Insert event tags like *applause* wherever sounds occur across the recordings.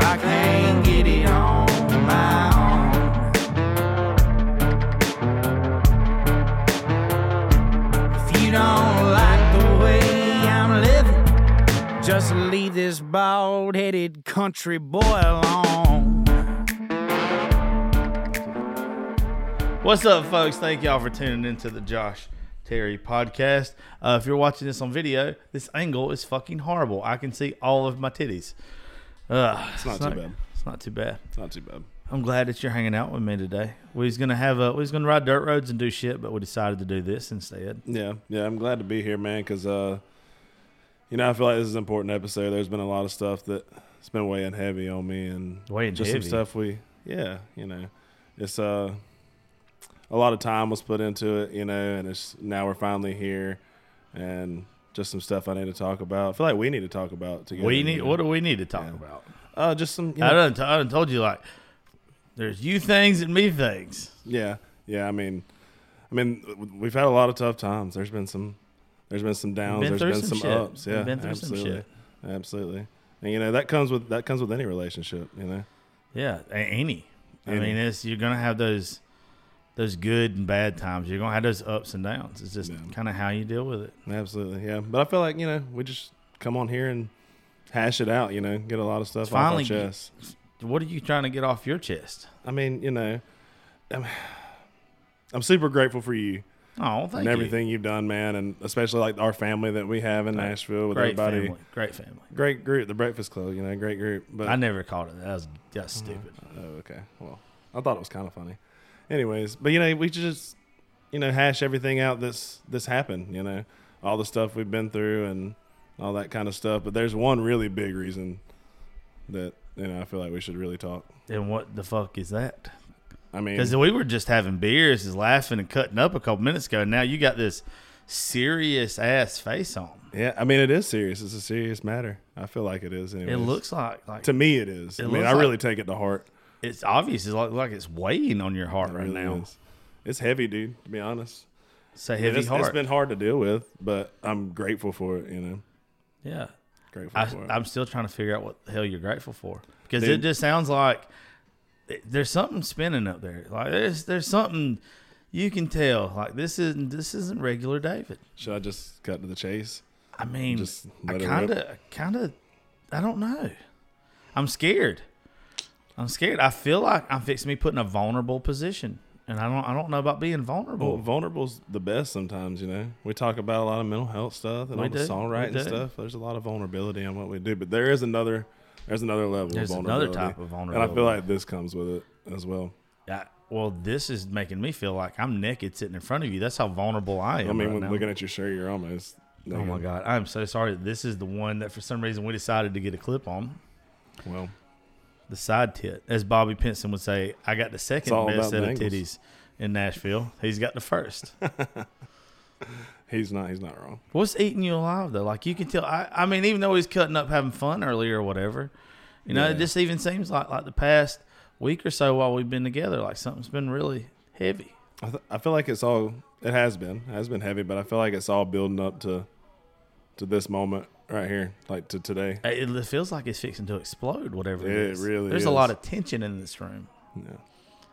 I can't get it on my own. If you don't like the way I'm living, just leave this bald headed country boy alone. What's up, folks? Thank y'all for tuning into the Josh Terry podcast. Uh, if you're watching this on video, this angle is fucking horrible. I can see all of my titties. Uh, It's not too bad. It's not too bad. It's not too bad. I'm glad that you're hanging out with me today. We was gonna have a we was gonna ride dirt roads and do shit, but we decided to do this instead. Yeah, yeah. I'm glad to be here, man. Because uh, you know, I feel like this is an important episode. There's been a lot of stuff that's been weighing heavy on me, and Weighing just heavy? some stuff we, yeah, you know, it's uh, a lot of time was put into it, you know, and it's now we're finally here, and just some stuff I need to talk about. I feel like we need to talk about together. We need what do we need to talk Yeah. about? Uh, just some. You I know, done, t- I done told you like there's you things and me things. Yeah, yeah. I mean, I mean, we've had a lot of tough times. There's been some, there's been some downs. been there's been some some, ups. Yeah, been through some absolutely, shit. absolutely. And you know that comes with that comes with any relationship. You know. Yeah, a- any. I mean, it's you're gonna have those those good and bad times. You're gonna have those ups and downs. It's just Yeah. kind of how you deal with it. Absolutely, yeah. But I feel like you know we just come on here and hash it out. You know, get a lot of stuff It's off our chest. What are you trying to get off your chest? I mean, you know, I'm, I'm super grateful for you Oh, thank and everything you've done, man, and especially like our family that we have in Great- Nashville with Great everybody. family. Great family. Great group, the Breakfast Club. You know, great group. But I never called it. That was that's Uh-huh. stupid. Oh, okay. Well, I thought it was kind of funny. Anyways, but you know, we just you know hash everything out that's this happened. You know, all the stuff we've been through and all that kind of stuff. But there's one really big reason that you know I feel like we should really talk. And what the fuck is that? I mean, Because we were just having beers, just laughing and cutting up a couple minutes ago. And now you got this serious ass face on. yeah, I mean, it is serious. It's a serious matter. I feel like it is. Anyways. It looks like like to me, it is. It I mean, I like- really take it to heart. It's obvious. It's like, like it's weighing on your heart It right really now. is. It's heavy, dude. To be honest, It's a I mean, heavy it's, heart. it's been hard to deal with, but I'm grateful for it. You know, yeah. grateful I, for it. I'm still trying to figure out what the hell you're grateful for because Dude. it just sounds like there's something spinning up there. Like there's there's something you can tell. Like this isn't this isn't regular David. Should I just cut to the chase? I mean, Just I kind of kind of I don't know. I'm scared. I'm scared. I feel like I'm fixing me put in a vulnerable position, and I don't I don't know about being oh, vulnerable. Well, vulnerable's the best sometimes, you know. We talk about a lot of mental health stuff and We all the do. We songwriting stuff. There's a lot of vulnerability in what we do, but there is another there's another level There's of another vulnerability. type of vulnerability, And I feel like this comes with it. as well. Yeah. well, this is making me feel like I'm naked sitting in front of you. That's how vulnerable I am. I mean, right when now. looking at your shirt, you're almost. Oh my god, I'm so sorry. This is the one that for some reason we decided to get a clip on. Well, The side tit, as Bobby Pinson would say, I got the second best set of titties in Nashville. He's got the first. *laughs* he's not. He's not wrong. What's eating you alive though? Like you can tell. I, I mean, even though he's cutting up having fun earlier or whatever, you know, it just even seems like like the past week or so while we've been together, like something's been really heavy. I, th- I feel like it's all. It has been. It has been heavy, but I feel like it's all building up to, to this moment right here, like to today. It, feels like it's fixing to explode. Whatever it It is. really There's a lot of tension in this room. Yeah.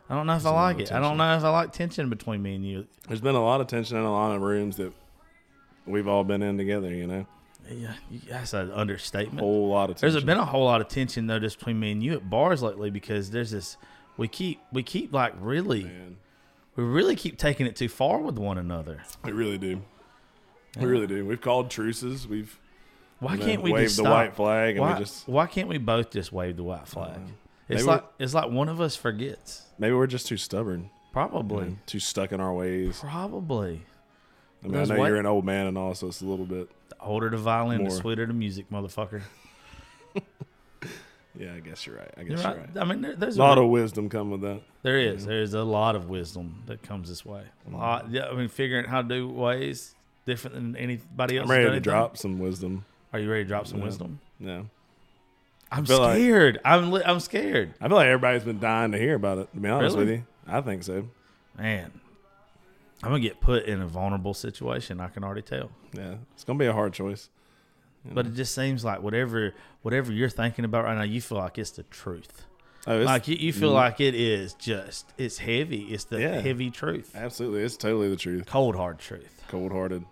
I don't know if I a lot like it. I don't know if I like tension between me and you. There's been a lot of tension in a lot of rooms that we've all been in together. You know, Yeah, that's an understatement. whole lot of There's tension. been a whole lot of tension though, just between me and you at bars lately because there's this. We keep we keep like really Man, we really keep taking it too far with one another. we really do. We really do. We've called truces. We've Why you know, can't we wave just the stop? white flag and why, we just why can't we both just wave the white flag? it's like it's like one of us forgets. maybe we're just too stubborn. you Probably, know, too stuck in our ways. probably. I mean, I know white- you're an old man and all, so it's a little bit. The older the violin, the sweeter the music, motherfucker. *laughs* Yeah, I guess you're right. I You're guess right. you're right. I mean, there, there's A lot of wisdom come with that. There is. There's a lot of wisdom that comes this way. A mm. lot. Yeah, I mean, figuring how to do ways different than anybody else. I'm ready to drop some wisdom. Are you ready to drop some wisdom? Yeah, I'm feel like- scared. I'm li- I'm scared. I feel like everybody's been dying to hear about it. To be honest Really? with you, I think so. Man, I'm gonna get put in a vulnerable situation. I can already tell. Yeah, it's gonna be a hard choice. But it just seems like whatever whatever you're thinking about right now, you feel like it's the truth. Oh, it's, Like you, you feel like it is just it's heavy. It's the Yeah. heavy truth, absolutely, it's totally the truth. cold hard truth. Cold hearted,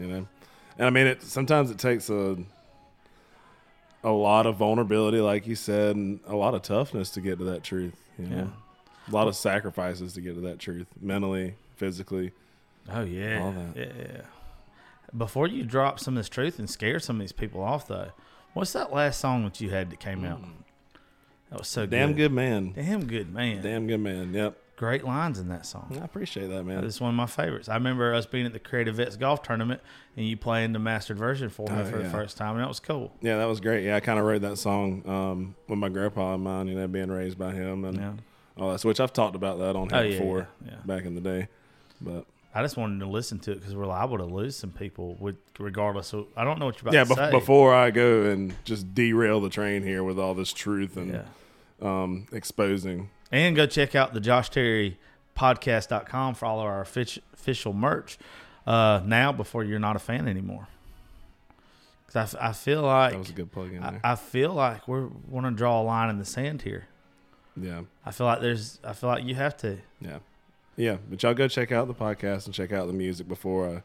you know. And I mean, it sometimes it takes a a lot of vulnerability, like you said, and a lot of toughness to get to that truth. You know, a lot of sacrifices to get to that truth, mentally, physically. Oh yeah, All that. yeah. Before you drop some of this truth and scare some of these people off, though, what's that last song that you had that came out? That was so Mm. Damn good. good man. Damn good, man. Damn good man. Yep. Great lines in that song. I appreciate that, man. It's one of my favorites. I remember us being at the Creative Vets golf tournament and you playing the mastered version for me Oh, for the first time, and that was cool. Yeah, that was great. Yeah, I kind of wrote that song um, with my grandpa in mind, you know, being raised by him and Yeah. all that. Which I've talked about that on here Oh, yeah, before, yeah, yeah. back in the day. But I just wanted to listen to it because we're liable to lose some people, with regardless. Of, I don't know what you're about yeah, to say. bef- before I go and just derail the train here with all this truth and yeah. um, exposing. And go check out the Josh Terry podcast.com for all of our official merch uh, now before you're not a fan anymore. Because I, f- I feel like That was a good plug in I, there. I feel like we're want to draw a line in the sand here. yeah, I feel like there's I feel like you have to. yeah, yeah. But y'all go check out the podcast and check out the music before uh,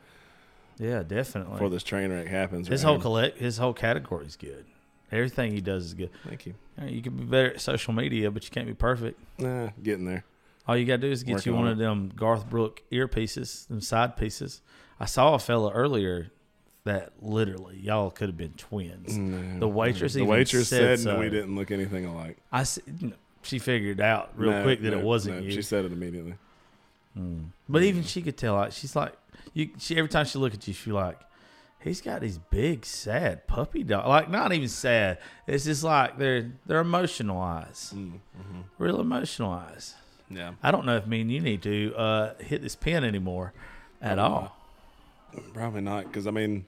Yeah, definitely. before this train wreck happens. his right whole collect his whole category is good. Everything he does is good. Thank you. You, know, you can be better at social media, but you can't be perfect. Nah, getting there. All you gotta do is get Working you one it. of them Garth Brooks earpieces, them side pieces. I saw a fella earlier that literally y'all could have been twins. No. The waitress the even waitress said said, so. we didn't look anything alike. I s- she figured out real No, quick that no, it wasn't you. She said it immediately. Hmm. But even she could tell, like she's like, you. She every time she look at you, she like, he's got these big sad puppy dog. Like not even sad. It's just like they're they're emotional eyes, mm, mm-hmm. real emotional eyes. Yeah. I don't know if me and you need to uh, hit this pen anymore at uh, all. Probably not, because I mean,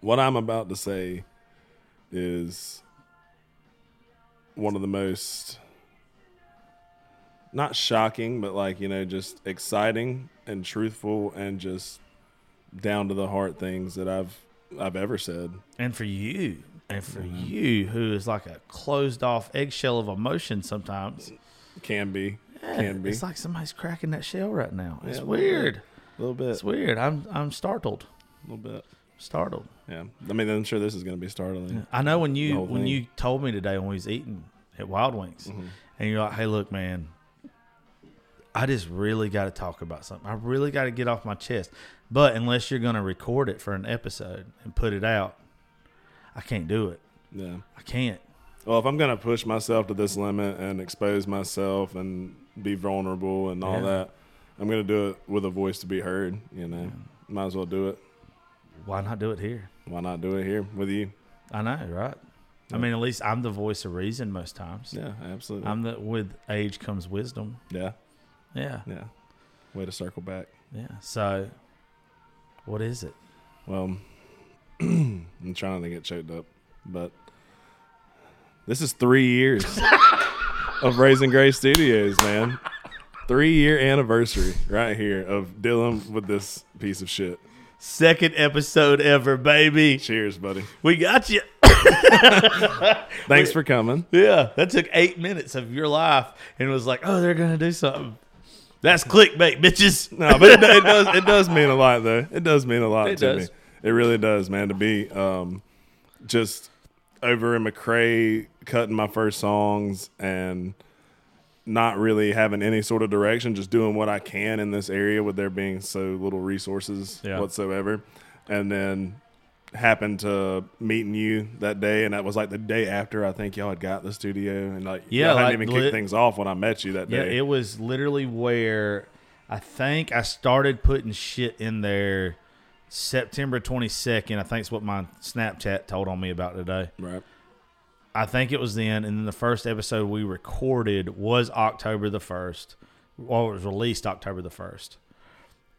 what I'm about to say is one of the most not shocking, but like you know, just exciting and truthful and just down to the heart things that I've I've ever said. And for you, and for Mm-hmm. you, who is like a closed off eggshell of emotion sometimes. Can be, Yeah, can be It's like somebody's cracking that shell right now. It's Yeah, a little bit. weird. a little bit, It's weird. I'm I'm startled. a little bit. Startled. Yeah, I mean, I'm sure this is going to be startling. I know when you when thing. you told me today when we was eating at Wild Wings, Mm-hmm. and you're like, "Hey, look, man, I just really got to talk about something. I really got to get off my chest. But unless you're going to record it for an episode and put it out, I can't do it. Yeah, I can't. well, if I'm gonna push myself to this limit and expose myself and be vulnerable and all Yeah. that, I'm gonna do it with a voice to be heard. You know, might as well do it. Why not do it here? Why not do it here with you? I know, right? I mean, at least I'm the voice of reason most times. Yeah, absolutely. I'm the with age comes wisdom. yeah, Yeah, yeah. Way to circle back. yeah. So, what is it? Well, *clears throat* I'm trying to get choked up, but this is three years *laughs* of Raising Gray Studios, man. Three year anniversary right here of dealing with this piece of shit. Second episode ever, baby. Cheers, buddy. We got you. *laughs* Thanks for coming. Yeah, that took eight minutes of your life, and it was like, oh, they're gonna do something. That's clickbait, bitches. *laughs* No, but it, it does it does mean a lot though. It does mean a lot It to does. me. It really does, man. To be um, just over in McRae cutting my first songs and not really having any sort of direction, just doing what I can in this area with there being so little resources Yeah. whatsoever, and then happened to meeting you that day, and that was like the day after I think y'all had got the studio, and like Yeah, y'all hadn't like even lit- kicked things off when I met you that Yeah, day. it was literally where I think I started putting shit in there September 22nd. I think it's what my Snapchat told on me about today. right. I think it was then, and then the first episode we recorded was October the first. Well, it was released October the first,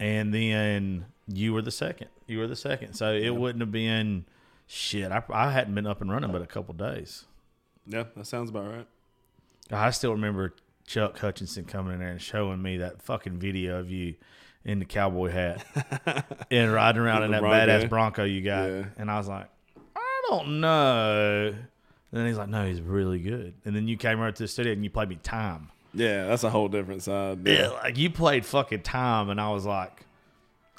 and then you were the second. You were the second, so it wouldn't have been shit. I, I hadn't been up and running but a couple days. Yeah, that sounds about right. I still remember Chuck Hutchinson coming in there and showing me that fucking video of you in the cowboy hat *laughs* and riding around in that badass Bronco you got. Yeah. And I was like, I don't know. And then he's like, no, he's really good. And then you came over to the studio and you played me time. Yeah, that's a whole different side. Yeah, like you played fucking time, and I was like,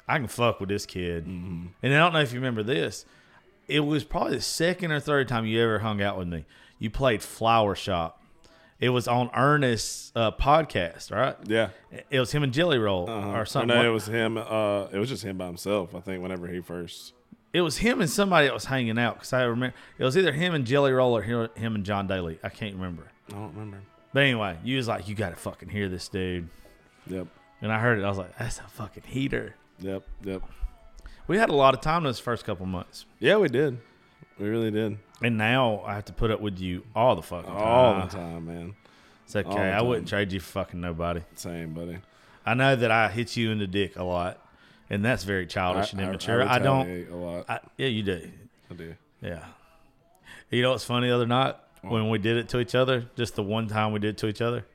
I can fuck with this kid. Mm-hmm. And I don't know if you remember this. It was probably the second or third time you ever hung out with me. You played Flower Shop. It was on Ernest's uh, podcast, right? Yeah. It was him and Jelly Roll Uh-huh. or something. No, it was him. Uh, it was just him by himself. I think whenever he first. It was him and somebody that was hanging out because I remember it was either him and Jelly Roll or him him and John Daly. I can't remember. I don't remember. But anyway, you was like, you got to fucking hear this dude. Yep. And I heard it. I was like, that's a fucking heater. Yep. Yep. We had a lot of time those first couple months. Yeah, we did. We really did. And now I have to put up with you all the fucking time. All the time, man. It's okay. I wouldn't trade you for fucking nobody. Same, buddy. I know that I hit you in the dick a lot, and that's very childish and immature. I, I, don't. a lot. I, yeah, you do. I do. Yeah. You know what's funny the other night when we did it to each other? Just the one time we did it to each other.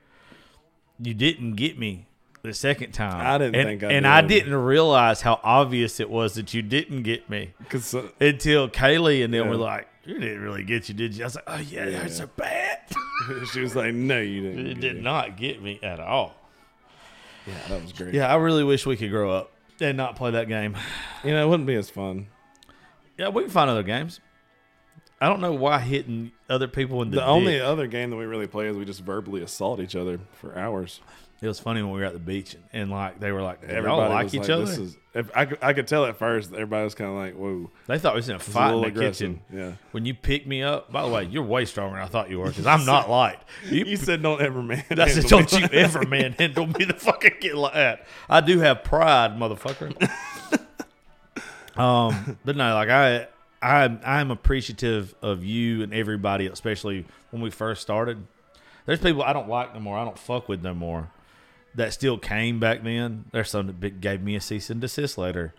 You didn't get me the second time. I didn't and, think I and I did. didn't realize how obvious it was that you didn't get me Cause uh, until Kaylee and then Yeah. we're like, "You didn't really get you, did you?" I was like, "Oh yeah, Yeah. that's so bad." *laughs* she was like, "No, you didn't." it did me." not get me at all. Yeah, that was great. Yeah, I really wish we could grow up and not play that game. You know, it wouldn't be as fun. Yeah, we can find other games. I don't know why hitting other people in the, The only other game that we really play is we just verbally assault each other for hours. It was funny when we were at the beach and, and like they were like, "Y'all Everybody like was each like, other." This is, if I, could, I could tell at first, everybody was kind of like, "Whoa, they thought we was in a this is a fight in little the aggressive." kitchen. Yeah. When you picked me up, by the way, you're way stronger than I thought you were because I'm not *laughs* light. You, You said don't ever man. I said, handle me don't you like that." ever manhandle me the fucking kid like that. I do have pride, motherfucker. *laughs* um, but no, like I, I, I'm appreciative of you and everybody, especially when we first started. There's people I don't like no more. I don't fuck with no more. That still came back then. There's some that gave me a cease and desist letter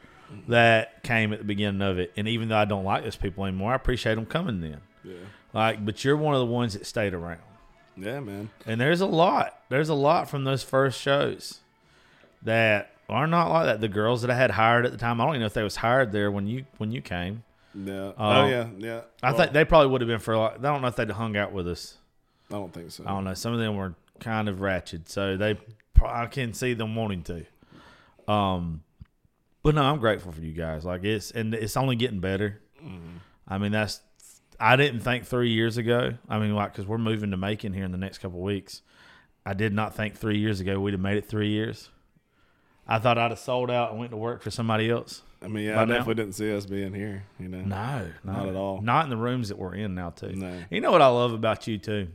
that came at the beginning of it. And even though I don't like those people anymore, I appreciate them coming then. Yeah. Like, but you're one of the ones that stayed around. Yeah, man. And there's a lot. There's a lot from those first shows that are not like that. The girls that I had hired at the time, I don't even know if they was hired there when you when you came. Yeah. Uh, oh yeah, yeah. I Well, think they probably would have been for. a Like, I don't know if they'd hung out with us. I don't think so. I don't know. Some of them were kind of ratchet, so they. I can see them wanting to. Um, but no, I'm grateful for you guys. Like it's and it's only getting better. I mean, that's. I didn't think three years ago. I mean, like because we're moving to Macon here in the next couple of weeks. I did not think three years ago we'd have made it three years. I thought I'd have sold out and went to work for somebody else. I mean, yeah, I now? definitely didn't see us being here. You know, No, Not no. at all. Not in the rooms that we're in now, too. No. You know what I love about you too,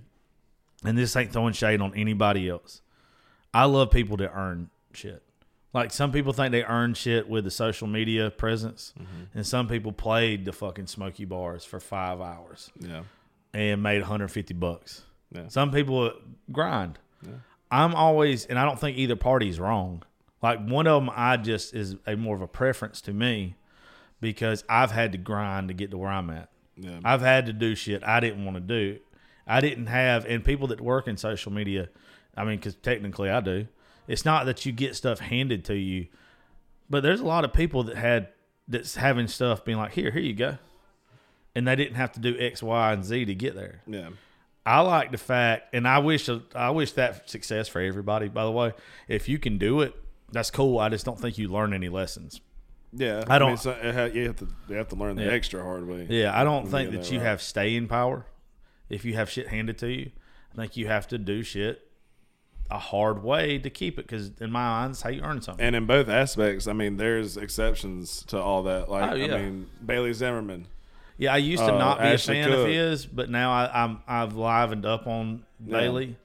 and this ain't throwing shade on anybody else. I love people that earn shit. Like some people think they earn shit with the social media presence, Mm-hmm. and some people played the fucking smoky bars for five hours yeah, and made 150 bucks. Yeah. Some people grind. I'm always, and I don't think either party's wrong. Like one of them, I just is a more of a preference to me because I've had to grind to get to where I'm at. yeah, I've had to do shit I didn't want to do. I didn't have, and people that work in social media, I mean, because technically I do. It's not that you get stuff handed to you, but there's a lot of people that had that's having stuff being like, here, here you go, and they didn't have to do X, Y, and Z to get there. yeah. I like the fact, and I wish I wish that success for everybody. By the way, if you can do it, that's cool. I just don't think you learn any lessons. Yeah, I don't- mean, so you have to you have to learn the Yeah. extra hard way. Yeah, I don't think that that you right. have staying power. If you have shit handed to you, I think you have to do shit a hard way to keep it. Because in my mind, that's how you earn something. And in both aspects, I mean, there's exceptions to all that. Like, Oh, yeah. I mean, Bailey Zimmerman. yeah, I used to uh, not be Ashley a fan of his, but now I, I'm I've livened up on Bailey.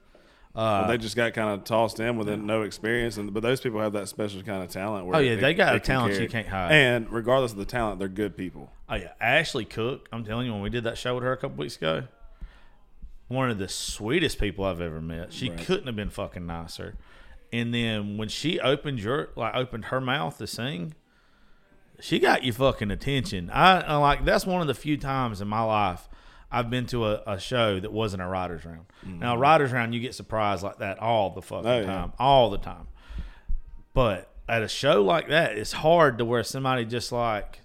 Uh, Well, they just got kind of tossed in with no experience, and but those people have that special kind of talent. Where Oh, yeah, it- they got it a talent you can't hide. And regardless of the talent, they're good people. Oh yeah, Ashley Cooke. I'm telling you, when we did that show with her a couple weeks ago, one of the sweetest people I've ever met. She Right. couldn't have been fucking nicer. And then when she opened your like opened her mouth to sing, she got your fucking attention. I, I like that's one of the few times in my life I've been to a, a show that wasn't a writers round. Mm-hmm. Now a writers round you get surprised like that all the fucking Oh, yeah. time, all the time. But at a show like that, it's hard to where somebody just like,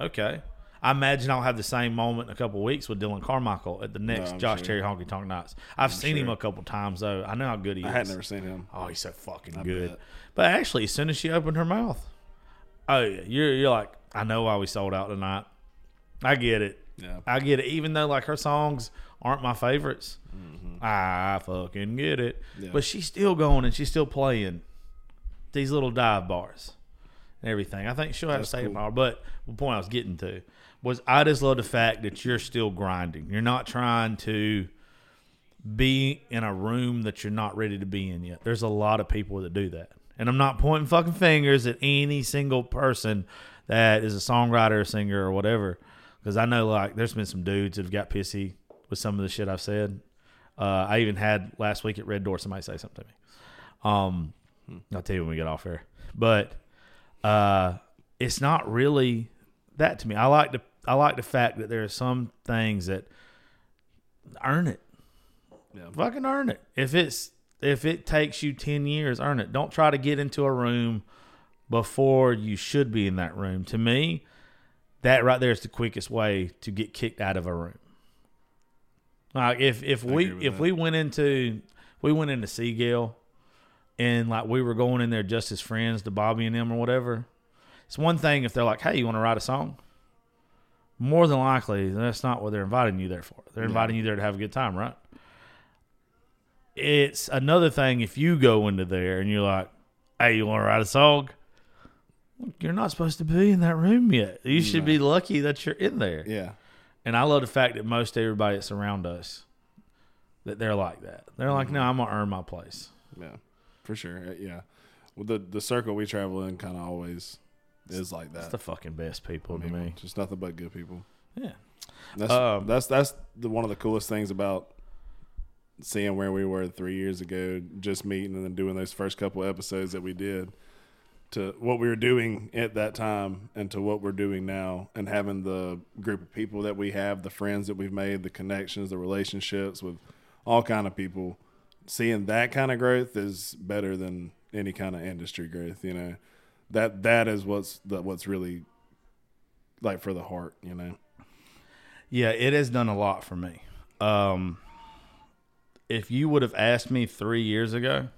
okay. I imagine I'll have the same moment in a couple weeks with Dillon Carmichael at the next I'm Josh sure. Terry Honky Tonk Nights. I've seen him a couple times though. I know how good he I is. I had never seen him. Oh, he's so fucking I good. bet. But actually, as soon as she opened her mouth, oh yeah, you're you're like, I know why we sold out tonight. I get it. Yeah. I get it. Even though like her songs aren't my favorites, Mm-hmm. I fucking get it. Yeah. But she's still going and she's still playing these little dive bars and everything. I think she'll have That's staying cool. power. But the point I was getting to was I just love the fact that you're still grinding. You're not trying to be in a room that you're not ready to be in yet. There's a lot of people that do that. And I'm not pointing fucking fingers at any single person that is a songwriter, singer, or whatever. Because I know, like, there's been some dudes that have got pissy with some of the shit I've said. Uh, I even had last week at Red Door somebody say something to me. Um, I'll tell you when we get off here. But uh, it's not really that to me. I like the I like the fact that there are some things that earn it. Yeah. Fucking earn it. If it's if it takes you ten years, earn it. Don't try to get into a room before you should be in that room. To me, that right there is the quickest way to get kicked out of a room. Like if if we if that. we went into we went into Sea Gayle and like we were going in there just as friends to Bobby and them or whatever. It's one thing if they're like, "Hey, you want to write a song?" More than likely, that's not what they're inviting you there for. They're inviting you there to have a good time, right? It's another thing if you go into there and you're like, "Hey, you want to write a song?" You're not supposed to be in that room yet. You should be lucky that you're in there. Yeah. And I love the fact that most everybody that's around us that they're like that. They're like, "No, I'm gonna earn my place." Yeah. For sure. Uh, Yeah. Well, the the circle we travel in kind of always is like that. the fucking best people I to me. Just nothing but good people. Yeah. That's Um, that's that's the one of the coolest things about seeing where we were three years ago, just meeting and then doing those first couple episodes that we did to what we were doing at that time and to what we're doing now and having the group of people that we have, the friends that we've made, the connections, the relationships with all kind of people. Seeing that kind of growth is better than any kind of industry growth, you know. That that is what's the, what's really like for the heart, you know. Yeah, it has done a lot for me. Um, if you would have asked me three years ago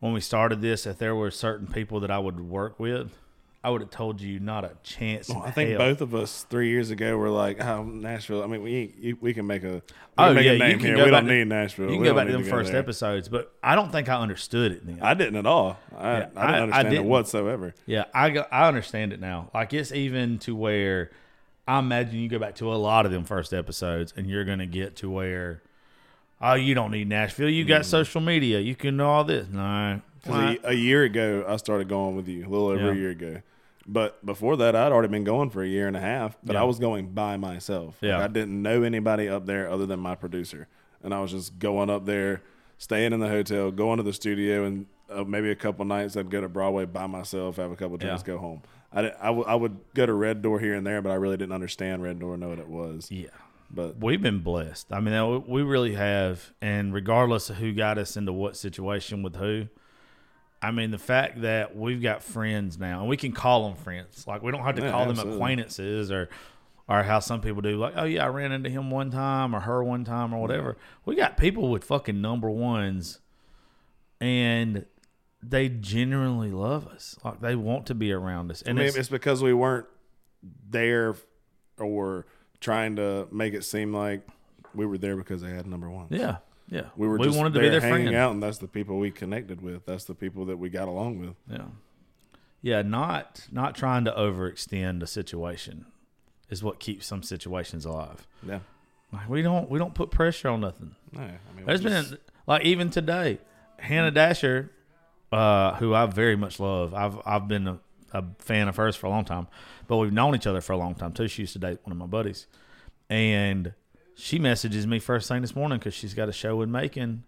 when we started this if there were certain people that I would work with, I would have told you not a chance. in I think hell. both of us three years ago were like, "Oh, Nashville." I mean, we you- we can make a we Oh make yeah, a name you can here. We don't to- need Nashville. You can We go back to them go first there. episodes, but I don't think I understood it then. I didn't at all. I, Yeah, I didn't I- I didn't. it whatsoever. Yeah, I go, I understand it now. Like it's even to where I imagine you go back to a lot of them first episodes, and you're gonna get to where, oh, you don't need Nashville. You Mm. got social media. You can know all this. No, 'Cause a, a year ago, I started going with you, a little over Yeah. a year ago. But before that, I'd already been going for a year and a half. But Yeah. I was going by myself. Like, Yeah. I didn't know anybody up there other than my producer, and I was just going up there, staying in the hotel, going to the studio, and uh, maybe a couple nights I'd go to Broadway by myself, have a couple drinks, Yeah. go home. I, di- I, w- I would go to Red Door here and there, but I really didn't understand Red Door, know what it was. yeah. But We've been blessed. I mean, we really have. And regardless of who got us into what situation with who, I mean, the fact that we've got friends now, and we can call them friends. Like we don't have to Yeah, call them acquaintances or, or how some people do. Like, oh yeah, I ran into him one time or her one time or whatever. We got people with fucking number ones, and they genuinely love us. Like they want to be around us. I And mean, it's, it's because we weren't there or trying to make it seem like we were there because they had number one. yeah, yeah. We were we just wanted to be their hanging friend. out, and that's the people we connected with. That's the people that we got along with. Yeah. Yeah, not not trying to overextend a situation is what keeps some situations alive. Yeah. Like we don't we don't put pressure on nothing. No, I mean, we There's just- been like even today, Hannah Dasher, uh, who I very much love. I've I've been a, a fan of hers for a long time, but we've known each other for a long time too. She used to date one of my buddies, and she messages me first thing this morning because she's got a show in Macon,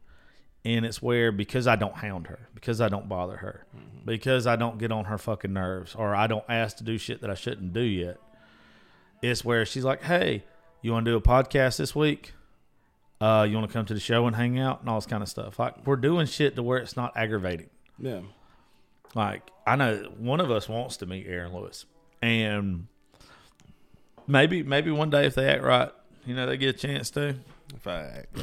and it's where because I don't hound her, because I don't bother her, because I don't get on her fucking nerves, or I don't ask to do shit that I shouldn't do yet. It's where she's like, "Hey, you want to do a podcast this week? Uh, you want to come to the show and hang out and all this kind of stuff. Like we're doing shit to where it's not aggravating. yeah. Like I know one of us wants to meet Aaron Lewis, and maybe maybe one day if they act right, you know, they get a chance to. If I act,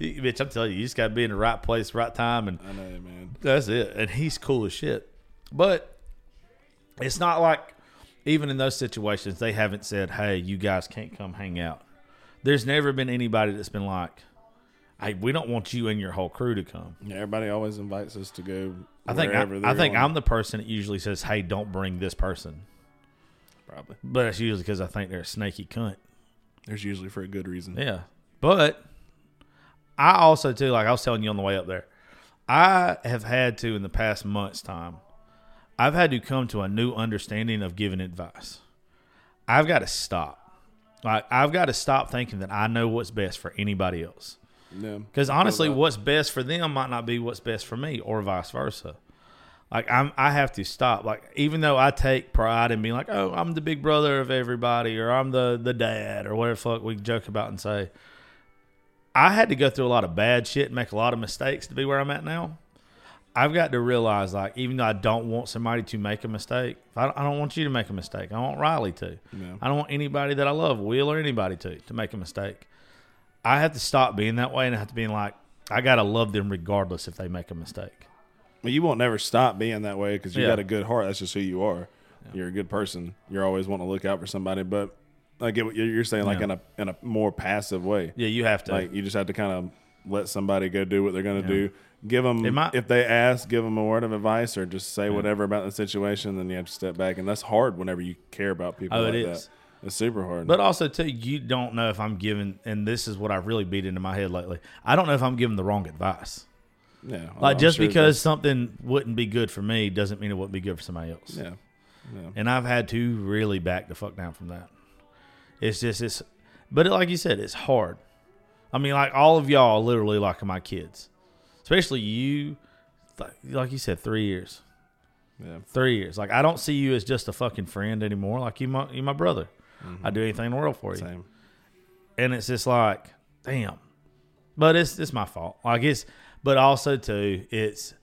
Bitch, I'm telling you, you just got to be in the right place, right time, and I know, man. that's it. And he's cool as shit. But it's not like even in those situations they haven't said, "Hey, you guys can't come hang out." There's never been anybody that's been like, "Hey, we don't want you and your whole crew to come." Yeah, everybody always invites us to go. I think I, I think. I'm the person that usually says, "Hey, don't bring this person," probably. but it's usually because I think they're a snaky cunt. There's usually for a good reason. Yeah, but I also too, like I was telling you on the way up there, I have had to in the past month's time. I've had to come to a new understanding of giving advice. I've got to stop. Like I've got to stop thinking that I know what's best for anybody else. Yeah. Because honestly, what's best for them might not be what's best for me, or vice versa. Like I'm, I have to stop. Like even though I take pride in being like, oh, I'm the big brother of everybody, or I'm the the dad, or whatever the fuck we joke about and say. I had to go through a lot of bad shit and make a lot of mistakes to be where I'm at now. I've got to realize, like, even though I don't want somebody to make a mistake, I don't, I don't want you to make a mistake. I want Riley to. Yeah. I don't want anybody that I love, Will or anybody to, to make a mistake. I have to stop being that way and I have to be like, I got to love them regardless if they make a mistake. Well, you won't never stop being that way because you Yeah. got a good heart. That's just who you are. You're a good person. You're always wanting to look out for somebody. But I get what you're you're saying, like Yeah. in a in a more passive way. Yeah, you have to. Like you just have to kind of let somebody go do what they're going to do. Give them It might- if they ask, give them a word of advice or just say whatever about the situation. Then you have to step back, and that's hard whenever you care about people. Oh, like it is. That. It's super hard. but also, too, you don't know if I'm giving, and this is what I've really beat into my head lately. I don't know if I'm giving the wrong advice. Yeah, Like, oh, I'm just sure because something wouldn't be good for me doesn't mean it wouldn't be good for somebody else. yeah, yeah. And I've had to really back the fuck down from that. It's just it's, but like you said, it's hard. I mean, like all of y'all, literally like my kids, especially you. Like, you said, three years, yeah. three years. Like I don't see you as just a fucking friend anymore. Like you, my you my brother. Mm-hmm. I do anything in the world for you, Same. and it's just like, damn. But it's it's my fault. Like it's, but also too, it's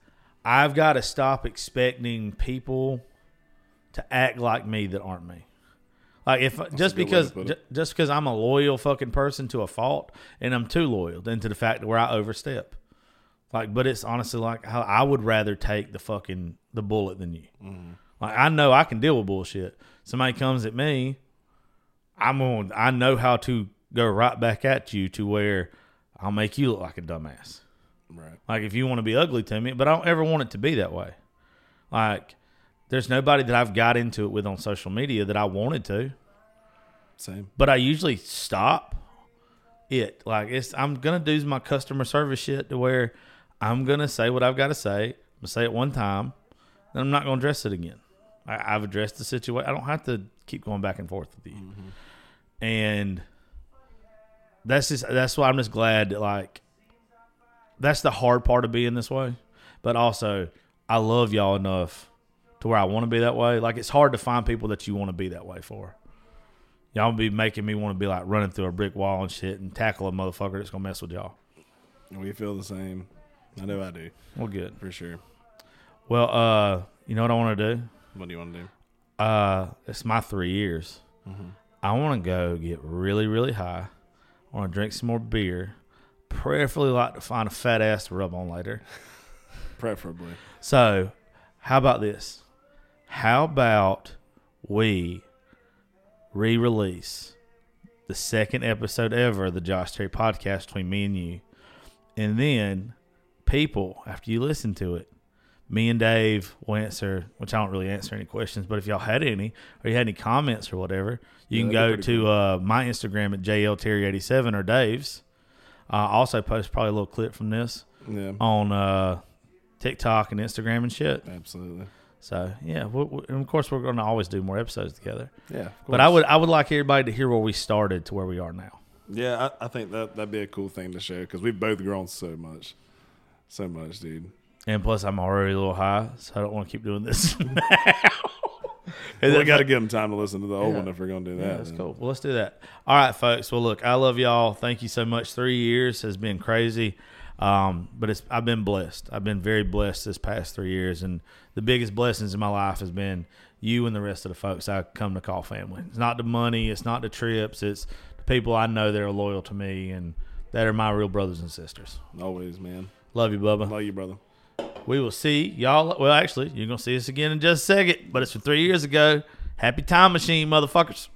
I've got to stop expecting people to act like me that aren't me. Like if just good way because to put ju- it. just because I'm a loyal fucking person to a fault, and I'm too loyal, then to the fact where I overstep. Like, but it's honestly like how I would rather take the fucking the bullet than you. Mm-hmm. Like I know I can deal with bullshit. Somebody comes at me, I'm on. I know how to go right back at you to where I'll make you look like a dumbass. Right. Like if you want to be ugly to me, but I don't ever want it to be that way. Like there's nobody that I've got into it with on social media that I wanted to, Same. but I usually stop it. Like it's I'm gonna do my customer service shit to where I'm gonna say what I've got to say. I'm gonna say it one time, then I'm not gonna address it again. I, I've addressed the situation. I don't have to keep going back and forth with you. Mm-hmm. And that's just that's why I'm just glad that like that's the hard part of being this way. But also I love y'all enough to where I want to be that way. Like it's hard to find people that you want to be that way for. Y'all be making me want to be like running through a brick wall and shit and tackle a motherfucker that's gonna mess with y'all. We feel the same. I know I do Well, good. for sure. Well, uh, you know what I want to do? What do you want to do? Uh, it's my three years. I want to go get really, really high. I want to drink some more beer. Preferably like to find a fat ass to rub on later. Preferably. So, how about this? How about we re release the second episode ever of the Josh Terry podcast between me and you? And then, people, after you listen to it, me and Dave will answer, which I don't really answer any questions, but if y'all had any or you had any comments or whatever, you Yeah, can go to uh, my Instagram at JLTerry87 or Dave's. Uh, I also post probably a little clip from this Yeah. on uh, TikTok and Instagram and shit. Absolutely. So yeah, we, we, and of course we're going to always do more episodes together. Yeah. But I would I would like everybody to hear where we started to where we are now. Yeah, I, I think that that'd be a cool thing to share because we've both grown so much, so much, dude. And plus, I'm already a little high, so I don't want to keep doing this. *laughs* Well, we got to give them time to listen to the old one if we're gonna do that. Yeah, that's then. cool. Well, let's do that. All right, folks. Well, look, I love y'all. Thank you so much. Three years has been crazy, um, but it's I've been blessed. I've been very blessed this past three years, and the biggest blessings in my life has been you and the rest of the folks I come to call family. It's not the money, it's not the trips, it's the people I know that are loyal to me and that are my real brothers and sisters. Always, man. Love you, Bubba. Love you, brother. We will see y'all. Well, actually, you're gonna see us again in just a second, but it's from three years ago. Happy time machine, motherfuckers.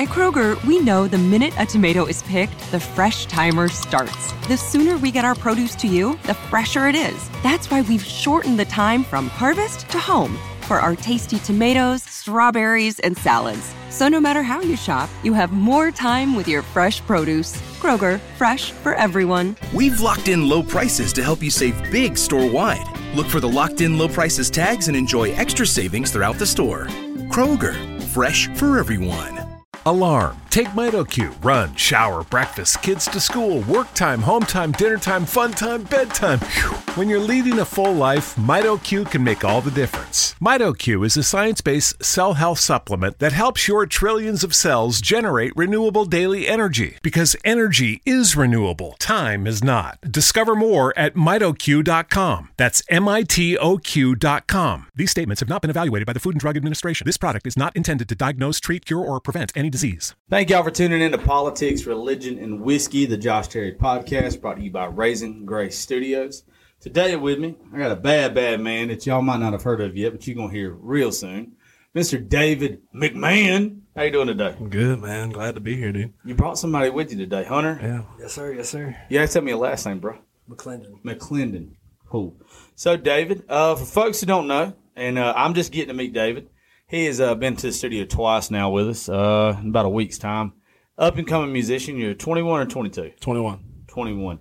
At Kroger, we know the minute a tomato is picked, the fresh timer starts. The sooner we get our produce to you, the fresher it is. That's why we've shortened the time from harvest to home for our tasty tomatoes, strawberries, and salads. So no matter how you shop, you have more time with your fresh produce. Kroger, fresh for everyone. We've locked in low prices to help you save big store wide. Look for the locked in low prices tags and enjoy extra savings throughout the store. Kroger, fresh for everyone. Alarm. Take MitoQ. Run, shower, breakfast, kids to school, work time, home time, dinner time, fun time, bedtime. Phew. When you're leading a full life, MitoQ can make all the difference. MitoQ is a science based cell health supplement that helps your trillions of cells generate renewable daily energy. Because energy is renewable, time is not. Discover more at mitoq.com. That's M I T O Q.com. These statements have not been evaluated by the Food and Drug Administration. This product is not intended to diagnose, treat, cure, or prevent any disease. Thank y'all for tuning in to Politics, Religion, and Whiskey, the Josh Terry podcast brought to you by Raising Grace Studios. Today with me, I got a bad, bad man that y'all might not have heard of yet, but you're going to hear real soon. Mr. David McMahon. How you doing today? Good, man. Glad to be here, dude. You brought somebody with you today, Hunter. Yeah. Yes, sir. Yes, sir. You have to tell me your last name, bro. McClendon. McClendon. Cool. So, David, uh, for folks who don't know, and uh, I'm just getting to meet David, he has uh, been to the studio twice now with us uh, in about a week's time. Up and coming musician. You're 21 or 22? 21. 21.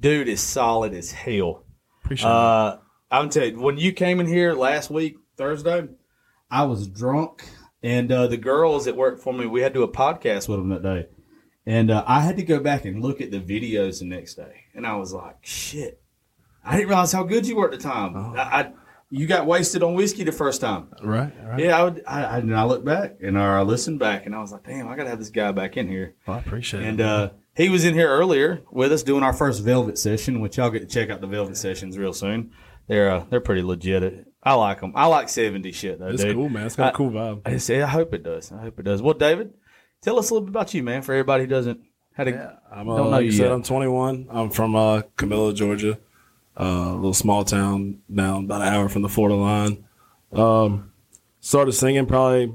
Dude is solid as hell. Appreciate it. Uh, I'm telling you, when you came in here last week, Thursday, I was drunk, and uh, the girls that worked for me, we had to do a podcast with them that day. And uh, I had to go back and look at the videos the next day. And I was like, shit. I didn't realize how good you were at the time. I, I You got wasted on whiskey the first time. Right, right. Yeah, I would. I, I, and I looked back and I listened back, and I was like, "Damn, I gotta have this guy back in here." Well, I appreciate And it. And uh, he was in here earlier with us doing our first Velvet session, which y'all get to check out the Velvet sessions real soon. They're uh, they're pretty legit. I like them. I like '70s shit though, it's dude. cool, man. It's got a I- cool vibe. I say I hope it does. I hope it does. Well, David, tell us a little bit about you, man, for everybody who doesn't had a I'm, uh, don't know like you you said, yet. I'm 21. I'm from uh, Camilla, Georgia, a little small town down about an hour from the Florida line. Um, started singing probably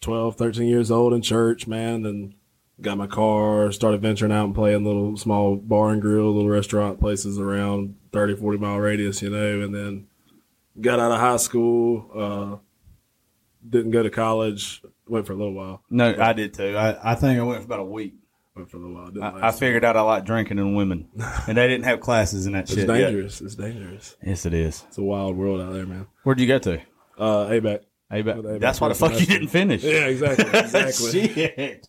12, 13 years old in church, man. Then got my car, started venturing out and playing little small bar and grill, little restaurant places around 30, 40 mile radius, you know. And then got out of high school, uh, didn't go to college, went for a little while. No, I did too. I, I think I went for about a week. For a little while. I, I figured out I like drinking and women, *laughs* and they didn't have classes in that It's shit. yet. dangerous. It's dangerous. Yes, it is. It's a wild world out there, man. Where'd you go to? Uh, ABAC. ABAC that's why the fuck you didn't finish. *laughs* Yeah, exactly. *laughs* Exactly. Shit.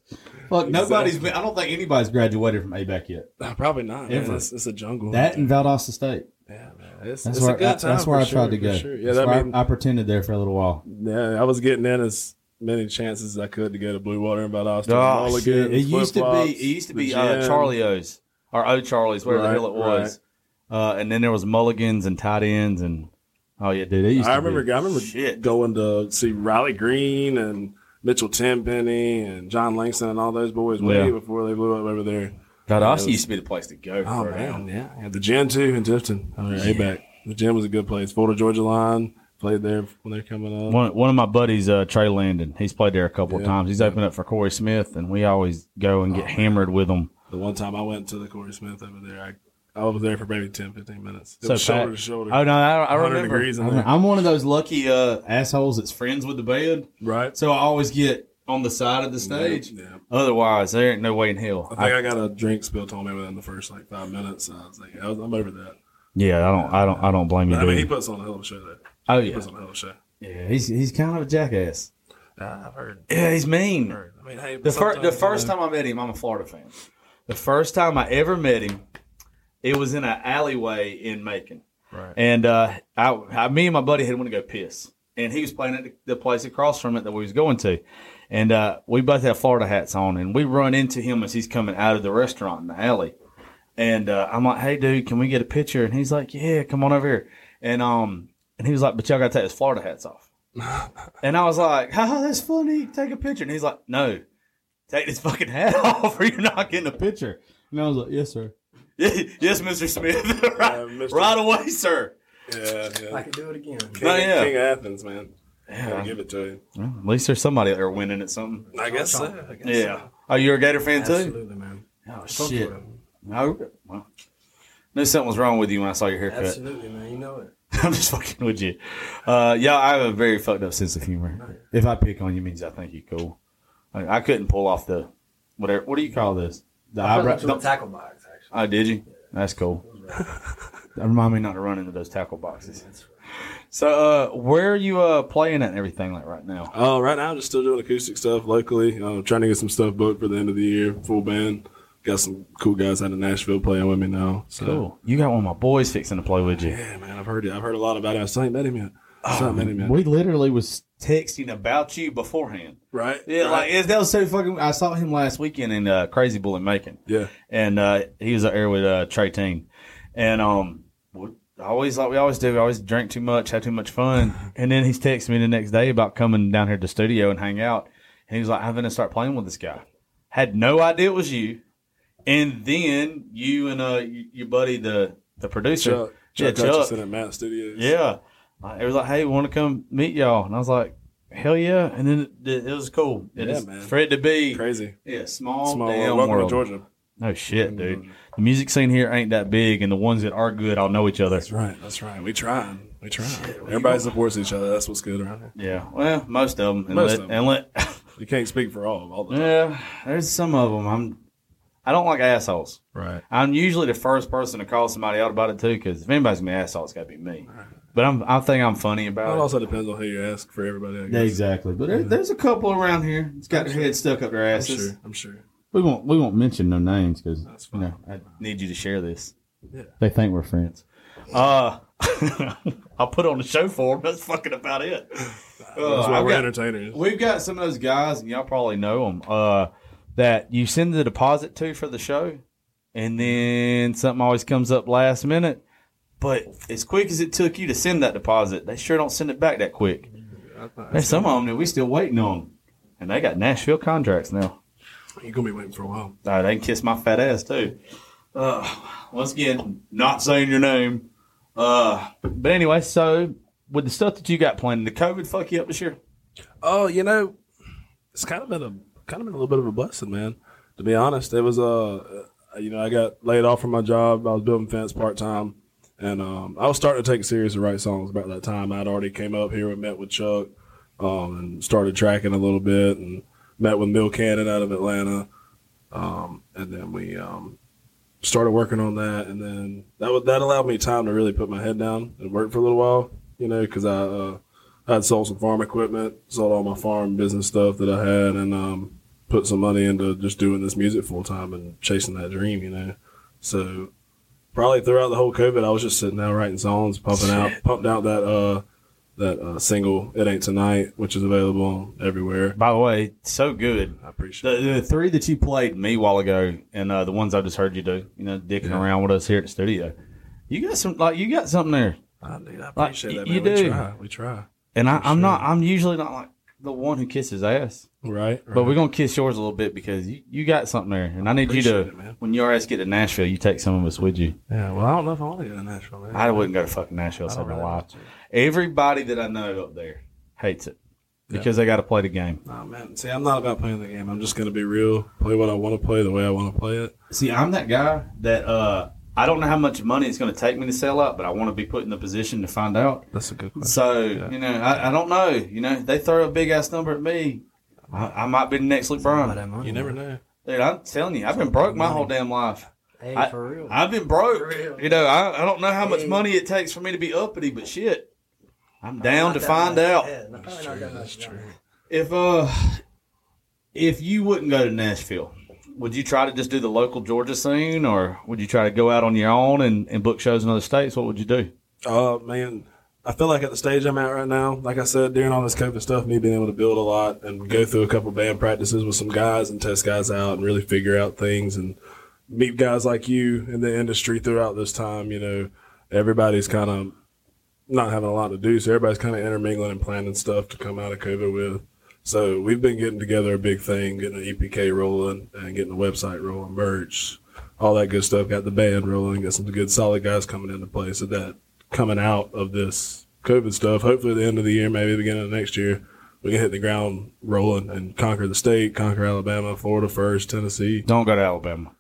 Fuck, nobody's been. I don't think anybody's graduated from ABAC yet. Nah, probably not. Man. Ever. It's, it's a jungle. That and Valdosta State. yeah, man. It's, That's it's where a good I, time. that's where I sure, tried to go. Sure. Yeah, That's that mean, I, I pretended there for a little while. yeah, I was getting in as many chances as I could to go to Blue Water and Valdosta. Oh, Mulligans, shit. It used to be. It used to be uh. Charlie O's or O Charlie's, whatever the hell it was. Uh, and then there was Mulligans and tight ends and oh yeah, dude. I remember. Be. I remember Shit. going to see Riley Green and Mitchell Tenpenny and Jon Langston and all those boys way Yeah. before they blew up over there. It was- used to be the place to go. Oh man, yeah. yeah. The gym too in Tifton. Oh, yeah, back, The gym was a good place. Florida Georgia line played there when they're coming up. One, one of my buddies, uh, Trey Landon, he's played there a couple of times. He's opened up for Corey Smith, and we always go and get hammered with him. The one time I went to the Corey Smith over there, I I was there for maybe 10, 15 minutes. It So was shoulder to shoulder. Oh no, I, I 100 remember. degrees in I'm, there. I'm one of those lucky uh, assholes that's friends with the band, right? so I always get on the side of the stage. Yeah. Otherwise, there ain't no way in hell. I think I, got a drink spilled on me within the first like five minutes. So I was like, I was, I'm over that. yeah, I don't, I don't, I don't blame you, I mean, he puts on a hell of a show though. Oh yeah, puts on a hell show. yeah. He's he's kind of a jackass. I've heard. Yeah, he's mean. heard. I mean, hey, The first, the first time I met him, I'm a Florida fan. The first time I ever met him, it was in an alleyway in Macon. Right. And uh, I, I, me and my buddy had went to go piss, and he was playing at the, the place across from it that we was going to, and uh, we both had Florida hats on, and we run into him as he's coming out of the restaurant in the alley, and uh, I'm like, "Hey, dude, can we get a picture?" And he's like, "Yeah, come on over here," and um, and he was like, "But y'all got to take his Florida hats off," *laughs* and I was like, "Haha, that's funny. Take a picture," and he's like, "No." Take this fucking hat *laughs* off, or you're not getting a picture. And I was like, "Yes, sir." *laughs* yes, Mr. Smith. right, Mr. right away, sir. Yeah, yeah. I can do it again. King, Oh, yeah. King of Athens, man. Yeah. Gotta give it to him. Well, at least there's somebody out there winning at something. I guess so. I guess Yeah. Oh, you're a Gator fan too? Absolutely, man. Oh shit. No. Well, knew something was wrong with you when I saw your haircut. Absolutely, man. You know it. *laughs* I'm just fucking with you. Uh, yeah, I have a very fucked up sense of humor. If I pick on you, means I think you're cool. I, I couldn't pull off the whatever. What do you call this? The I eyebrow. put it tackle box, actually. Oh, did you? That's cool. *laughs* that remind me not to run into those tackle boxes. So, uh, where are you uh, playing at and everything like right now? Uh, right now, I'm just still doing acoustic stuff locally. Uh, trying to get some stuff booked for the end of the year, full band. Got some cool guys out of Nashville playing with me now. So, Cool. You got one of my boys fixing to play with you. Yeah, man, I've heard it. I've heard a lot about it. I still ain't met him yet. I still met him. We literally was texting about you beforehand. right? Yeah, right. like that was so fucking. I saw him last weekend in uh, Crazy Bull in Macon. yeah. and uh, he was out there with uh, Trey Teen, and um, always like we always do, we always drink too much, have too much fun, *laughs* and then he's texting me the next day about coming down here to the studio and hang out, and he was like, "I'm gonna start playing with this guy." Had no idea it was you, and then you and uh your buddy the the producer, Chuck, yeah, Chuck at Matt Studios. yeah, uh, it was like, "Hey, want to come meet y'all?" And I was like. Hell yeah! And then it, it was cool. It Yeah, man. For it to be Crazy. yeah, small, Small damn world. Welcome to Georgia. No shit, dude. The music scene here ain't that big, and the ones that are good all know each other. That's right. That's right. We try. We trying. Everybody supports each other. That's what's good around here. Yeah, well, most of them. And Most let, of 'em. And let, You can't speak for all. All the time. yeah, there's some of them. I'm. I don't like assholes. Right. I'm usually the first person to call somebody out about it too, because if anybody's gonna be an asshole, it's gotta be me. But I'm. I think I'm funny about it. It also depends on who you ask for everybody. I Yeah, guess. exactly. But there, there's a couple around here. It's got their head stuck up their I'm asses. sure. I'm sure. We won't. We won't mention no names because you know I need you to share this. Yeah. They think we're friends. Uh, *laughs* I'll put on the show for them. That's fucking about it. Uh, That's why I've we're got- entertainers. We've got some of those guys, and y'all probably know them, uh, that you send the deposit to for the show, and then something always comes up last minute. But as quick as it took you to send that deposit, they sure don't send it back that quick. There's some of them that we still waiting on, and they got Nashville contracts now. You're gonna be waiting for a while. Uh, they can kiss my fat ass too. Uh, once again, not saying your name. Uh, but anyway, so with the stuff that you got planned, did COVID fuck you up this year? Oh, you know, it's kind of been a kind of been a little bit of a blessing, man. To be honest, it was uh, you know, I got laid off from my job. I was building fence part time, and um, I was starting to take serious to write songs about that time. I'd already came up here and met with Chuck, um, and started tracking a little bit, and met with Bill Cannon out of Atlanta, um, and then we um, started working on that, and then that would that allowed me time to really put my head down and work for a little while, you know, because I. Uh, I had sold some farm equipment, sold all my farm business stuff that I had, and um, put some money into just doing this music full time and chasing that dream, you know. So probably throughout the whole COVID, I was just sitting down writing songs, pumping out, *laughs* pumped out that uh that uh, single "It Ain't Tonight," which is available everywhere. By the way, so good. I appreciate The, the three that you played me a while ago, and uh, the ones I just heard you do, you know, dicking Yeah. around with us here at the studio. You got some, like, you got something there. I, dude, I Like, appreciate that. you Man. do. We try. We try. And I, I'm not, I'm usually not like the one who kisses ass. Right. But we're gonna kiss yours a little bit because you, you got something there, and I need you to. Appreciate it, man. when your ass get to Nashville, you take some of us with you. Yeah. Well, I don't know if I want to go to Nashville, man. I wouldn't go to fucking Nashville. I So don't my really life. Everybody that I know up there hates it because they got to play the game. Oh man, see, I'm not about playing the game. I'm just gonna be real, play what I want to play the way I want to play it. See, I'm that guy that uh, I don't know how much money it's going to take me to sell out, but I want to be put in the position to find out. That's a good question. So you know, I, I don't know. You know, they throw a big ass number at me. I, I might be the next Luke Bryan. You never know. Dude, I'm telling you, I've been broke my whole damn life. Hey, I, for real. I've been broke. You know, I, I don't know how much money it takes for me to be uppity, but shit, I'm down to find out. Yeah, no, probably not that If uh, if you wouldn't go to Nashville, would you try to just do the local Georgia scene, or would you try to go out on your own and, and book shows in other states? What would you do? Uh, man, I feel like at the stage I'm at right now, like I said, during all this COVID stuff, me being able to build a lot and go through a couple band practices with some guys and test guys out and really figure out things and meet guys like you in the industry throughout this time, you know, everybody's kind of not having a lot to do. So everybody's kind of intermingling and planning stuff to come out of COVID with. So we've been getting together a big thing, getting an EPK rolling and getting the website rolling, merch, all that good stuff. Got the band rolling, got some good solid guys coming into play. So that coming out of this COVID stuff, hopefully at the end of the year, maybe beginning of next year, we can hit the ground rolling and conquer the state, conquer Alabama, Florida first, Tennessee. Don't go to Alabama.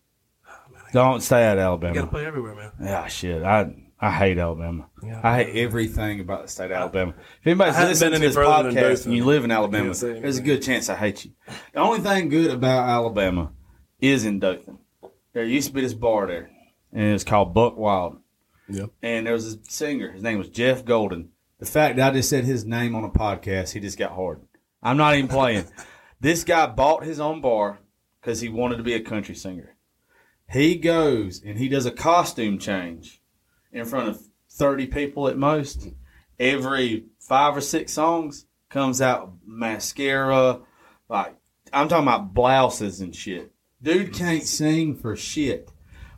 Oh, Don't stay at Alabama. You gotta play everywhere, man. Yeah, shit. I I hate Alabama. Yeah. I hate everything about the state of Alabama. If anybody's listening been to this podcast and you live in Alabama, say there's a good chance I hate you. The only thing good about Alabama is in Dothan. There used to be this bar there, and it's called Buck Wild. Yep. And there was a singer. His name was Jeff Golden. The fact that I just said his name on a podcast, he just got hard. I'm not even playing. *laughs* this guy bought his own bar because he wanted to be a country singer. He goes and he does a costume change in front of 30 people at most. Every five or six songs comes out mascara. Like, I'm talking about blouses and shit. Dude can't sing for shit.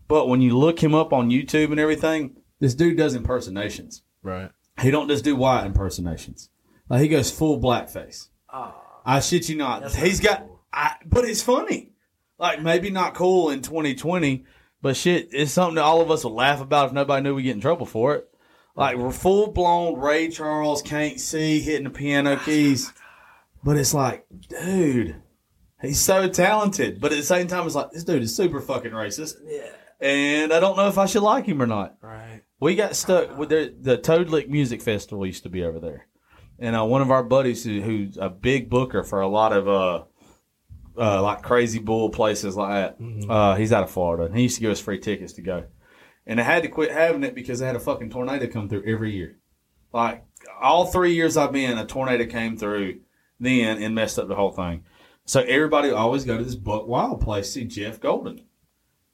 But when you look him up on YouTube and everything, this dude does impersonations. Right. He don't just do white impersonations. Like he goes full blackface. Ah. I shit you not. He's got, I, but it's funny. Like maybe not cool in 2020, but shit, it's something that all of us would laugh about if nobody knew we get in trouble for it. Like we're full blown Ray Charles can't see hitting the piano keys, but it's like, dude, he's so talented. But at the same time, it's like this dude is super fucking racist. Yeah. And I don't know if I should like him or not. Right. We got stuck with the, the Toad Lick Music Festival used to be over there, and uh, one of our buddies who, who's a big booker for a lot of uh, uh, like Crazy Bull places like that. Uh, he's out of Florida, and he used to give us free tickets to go, and I had to quit having it because they had a fucking tornado come through every year. Like all three years I've been, a tornado came through then and messed up the whole thing. So everybody always go to this Buck Wild place to see Jeff Golden.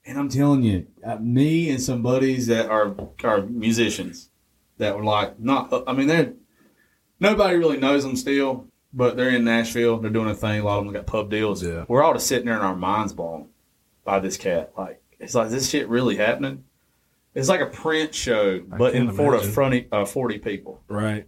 And I'm telling you, uh, me and some buddies that are are musicians that were like not. I mean, they're nobody really knows them still, but they're in Nashville. They're doing a thing. A lot of them got pub deals. Yeah. We're all just sitting there in our minds blown by this cat. Like it's like is this shit really happening. It's like a print show, but in front of 40, uh, 40 people. Right.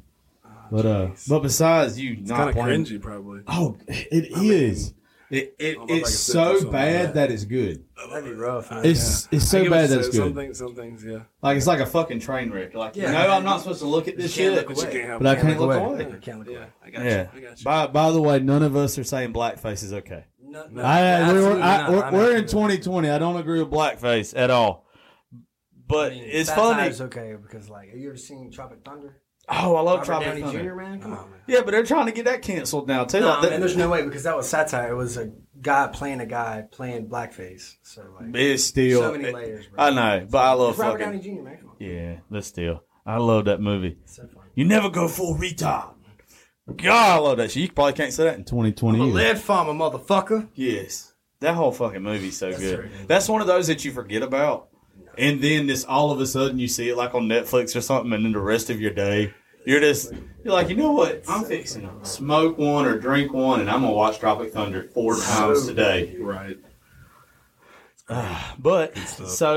But uh, but besides you It's not kind of cringy, probably. Oh, it is. It, it don't know if I it's so through some of bad that. that it's good. That'd be rough. man. It's it's so bad you that it's good. Some things, some things, yeah. Like it's like a fucking train wreck. Like Yeah. you know, I'm not supposed to look at this shit, look But you away. can't but I can't look away. away. You can't look Yeah, away. I got Yeah. you. I got you. By by the way, none of us are saying blackface is okay. No, no, I, I, we're, absolutely I, not. we're, we're in 2020. I don't agree with blackface at all. But I mean, it's Fat funny. Time's okay because, like, have you ever seen Tropic Thunder? Oh, I love Robert Downey Jr. Man, come on, man. Yeah, but they're trying to get that canceled now too. No, Like, man, there's no way because that was satire. It was a guy playing a guy playing blackface. So like, it's still. so many layers. Bro. I know, but I love It's Robert fucking. Downey Jr. Man, come on. Yeah, but still, I love that movie. So funny. You never go full retard. God, I love that shit. You probably can't say that in 2020 I'm a lead farmer, motherfucker. Yes. That whole fucking movie's so That's good. right. That's one of those that you forget about. And then this all of a sudden you see it like on Netflix or something, and then the rest of your day, you're just you're like, you know what? I'm fixing to smoke one or drink one, and I'm gonna watch Tropic Thunder four times today. Right. *sighs* But so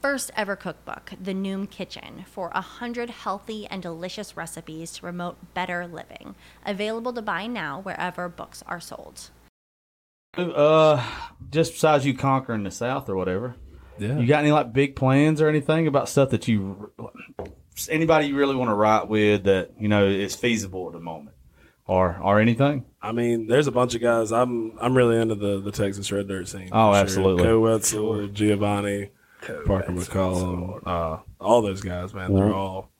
first ever cookbook, The Noom Kitchen, for a hundred healthy and delicious recipes to promote better living. Available to buy now wherever books are sold. uh just besides you conquering the South or whatever. Yeah. You got any like big plans or anything about stuff that you anybody you really want to write with that, you know, is feasible at the moment? Or or anything? I mean, there's a bunch of guys. I'm I'm really into the, the Texas Red Dirt scene. Oh, for sure. absolutely. Koe Wetzel, Giovannie, Parker McCollum, uh, all those guys, man. They're all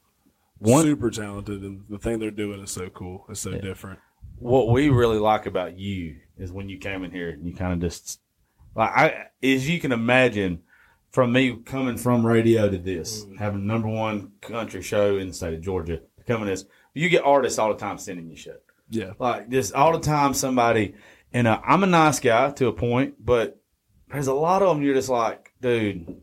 one- super talented, and the thing they're doing is so cool. It's so different. what we really like about you is when you came in here and you kind of just like I as you can imagine from me coming from radio to this having number one country show in the state of Georgia coming this you get artists all the time sending you shit Yeah. like just all the time somebody and uh, I'm a nice guy to a point but there's a lot of them you're just like dude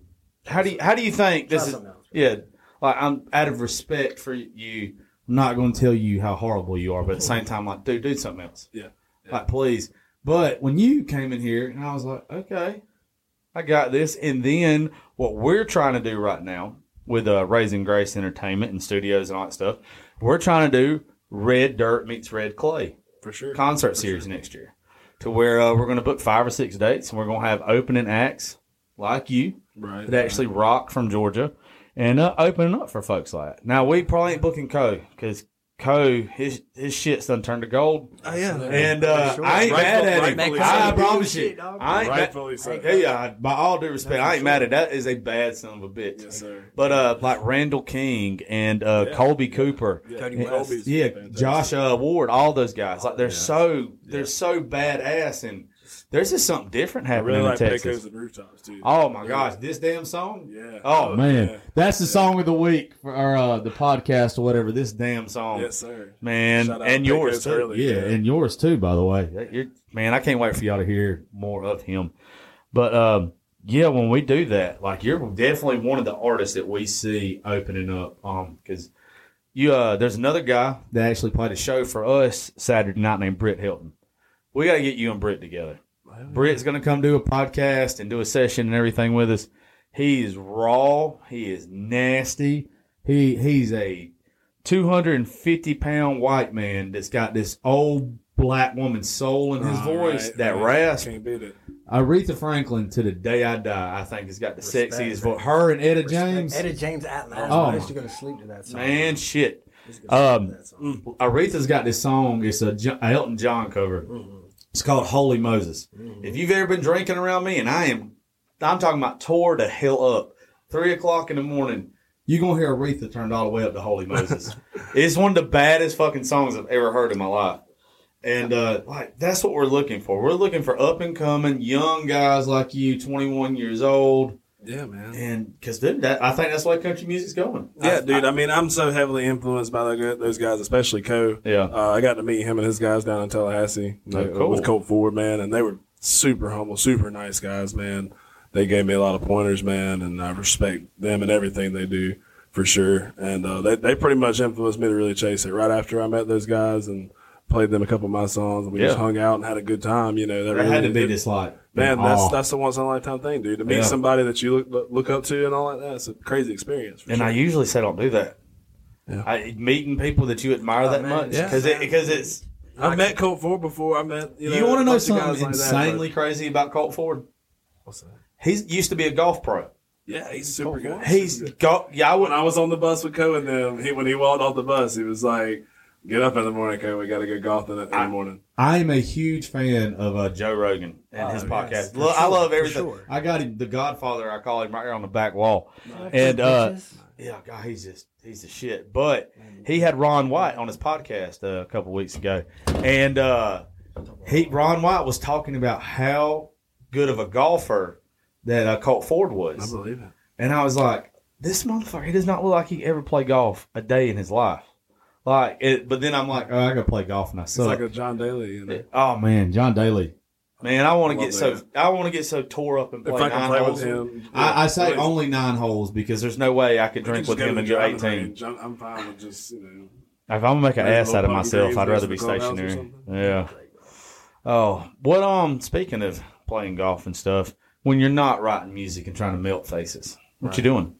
how do you how do you think this is else. yeah like I'm out of respect for you I'm not going to tell you how horrible you are but at the same time like dude do something else Yeah. like please but when you came in here and I was like okay I got this and then what we're trying to do right now with uh, Raising Grace Entertainment and studios and all that stuff we're trying to do Red Dirt meets Red Clay For sure. concert series next year to where uh, we're going to book five or six dates and we're going to have opening acts like you Right. that actually rock from Georgia and uh, opening up for folks like that. Now we probably ain't booking Koe because Koe his his shit's done turned to gold. Oh, yeah. And uh, Sure. I ain't mad Rightful- at him. rightfully I promise Shit, you. dog. I ain't Rightfully mad. so. Hey, yeah, by all due respect, I ain't mad at that. Is a bad son of a bitch. Yes, sir. But uh, like Randall King and uh, Yeah. Kolby Cooper, Yeah. Cody and- West. Yeah. Josh uh, Ward, all those guys, like they're Yeah. so they're so badass, and there's just something different I happening really in like Texas. Pecos and Rooftops, too. Oh my gosh, this damn song! Yeah. Oh man, Yeah. that's the song of the week for or, uh, the podcast or whatever. This damn song, Yes, sir. man, Shout out and yours Pecos too. Hurley, yeah, yeah. and yours too. By the way, You're- man, I can't wait for y'all to hear more of him. But um, yeah, when we do that, like you're definitely one of the artists that we see opening up. Um, because you uh, there's another guy that actually played a show for us Saturday night named Britt Hilton. We got to get you and Britt together. Britt's going to come do a podcast and do a session and everything with us. He is raw. He is nasty. He he's a 250 pound white man that's got this old black woman's soul in his All voice, right, that man, rasp. Can't beat it. Aretha Franklin to the day I die, I think has got the Respect, sexiest voice. Her and Etta Respect. James. Etta James at last. Oh, I my- used to to sleep to that song. Man, shit. used to go to sleep Um, to that song. Aretha's got this song. It's a Jo- a Elton John cover. It's called Holy Moses. If you've ever been drinking around me, and I am, I'm talking about tore the hell up. Three o'clock in the morning, you're gonna hear Aretha turned all the way up to Holy Moses. *laughs* it's one of the baddest fucking songs I've ever heard in my life. And uh, like that's what we're looking for. We're looking for up and coming young guys like you, 21 years old. Yeah, man. And because dude, that I think that's why country music's going. Yeah, dude. I mean, I'm so heavily influenced by those guys, especially Koe. Yeah. Uh, I got to meet him and his guys down in Tallahassee Oh, cool. with Colt Ford, man, and they were super humble, super nice guys, man. They gave me a lot of pointers, man, and I respect them and everything they do for sure. And uh, they they pretty much influenced me to really chase it. Right after I met those guys and played them a couple of my songs, and we just hung out and had a good time. You know, That really, had to be this like Man, that's awe. that's the once in a lifetime thing, dude. To meet Yeah. somebody that you look look up to and all like that, it's a crazy experience. For and sure. I usually say don't do that. Yeah. I, meeting people that you admire Oh, that man. much Yeah. because it, because it's I've met Colt Ford before. I met you you, want to know something guys like that, insanely crazy about Colt Ford? but- What's that? He's used to be a golf pro. Yeah, he's super good. He's got yeah. I when I was on the bus with Koe and them, he when he walked off the bus, he was like, "Get up in the morning, Koe. We got to go golfing in the morning." I am a huge fan of uh, Joe Rogan and Oh, his yes, podcast. for Lo- I love everything. sure. I got him, the Godfather. I call him right here on the back wall. And uh, yeah, God, he's just he's the shit. But he had Ron White on his podcast uh, a couple weeks ago, and uh, he Ron White was talking about how good of a golfer that uh, Colt Ford was. I believe it. and I was like, this motherfucker, he does not look like he ever played golf a day in his life. Like, it, but then I'm like, oh, I gotta play golf and I It's suck. like a John Daly. You know? Oh man, John Daly. Man, I want to get so that. I want to get so tore up and If play I nine play holes. with him, I, I say please. only nine holes because there's no way I could drink with him the and 18. range. I'm, fine with just you know. If I'm gonna make an ass out of myself, I'd rather be the clubhouse or stationary. Yeah. Oh, what um? Speaking of playing golf and stuff, when you're not writing music and trying to melt faces, what you doing?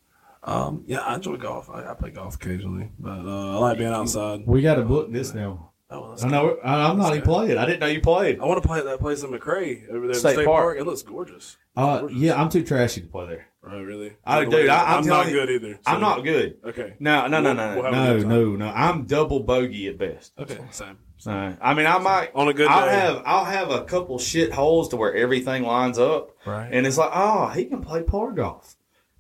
Um, yeah, I enjoy golf. I, I play golf occasionally, but uh, I like being outside. We got to book this now. Oh, I know. I, I'm not even playing. I didn't know you played. I want to play at that place in McRae over there, State at State Park. Park. It looks gorgeous. Uh, yeah, I'm too trashy to play there. Oh, really? The dude, way, I, I'm, I'm not you- good either. I'm not good. Okay. No, no, no, We'll- no, we'll no, no, no. I'm double bogey at best. Okay, same. No, I mean, I might On a good I'll day. have I'll have a couple shit holes to where everything lines up, Right. and it's like, oh, he can play par golf.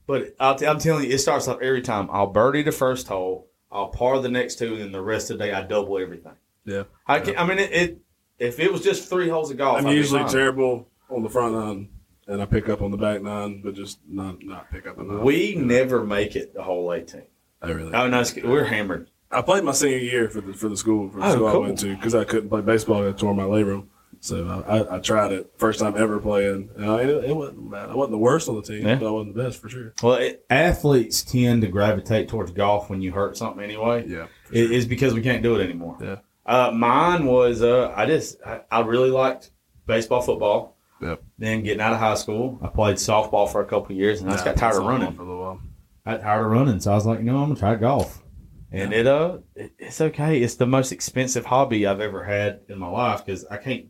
But I'll t- I'm telling you, it starts off every time. I'll birdie the first hole, I'll par the next two, and then the rest of the day I double everything. Yeah. I can, I mean, it, it. If it was just three holes of golf, I'm I'd usually terrible on the front nine, and I pick up on the back nine, but just not not pick up enough. We never make it the whole 18. I really. Oh no, we're hammered. I played my senior year for the for the school for the Oh, school cool. I went to because I couldn't play baseball. I tore my labrum, so I, I, tried it first time ever playing. It, it wasn't bad. I wasn't the worst on the team, Yeah. but I wasn't the best for sure. Well, it, athletes tend to gravitate towards golf when you hurt something anyway. Yeah, It is because we can't do it anymore. Yeah. Uh, mine was uh, I just I, I really liked baseball, football. Yep. Then getting out of high school, I played softball for a couple of years, and I just got tired of running. for a little while. I got tired of running, so I was like, you know, I'm gonna try golf. And it uh, it, it's okay. It's the most expensive hobby I've ever had in my life because I can't.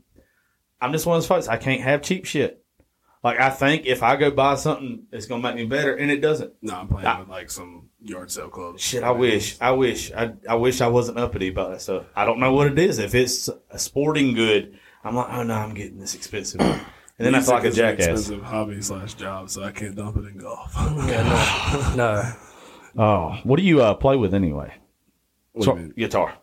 I'm just one of those folks. I can't have cheap shit. Like I think if I go buy something, it's gonna make me better, and it doesn't. No, I'm playing I- with like some yard sale clubs. Shit, I wish, I wish, I, I wish I wasn't uppity about that stuff. I don't know what it is. If it's a sporting good, I'm like, oh no, I'm getting this expensive, and then I feel like a Music jackass. Expensive hobby slash job, so I can't dump it in golf. *laughs* No. Oh, what do you uh, play with anyway? What do So- you mean? guitar.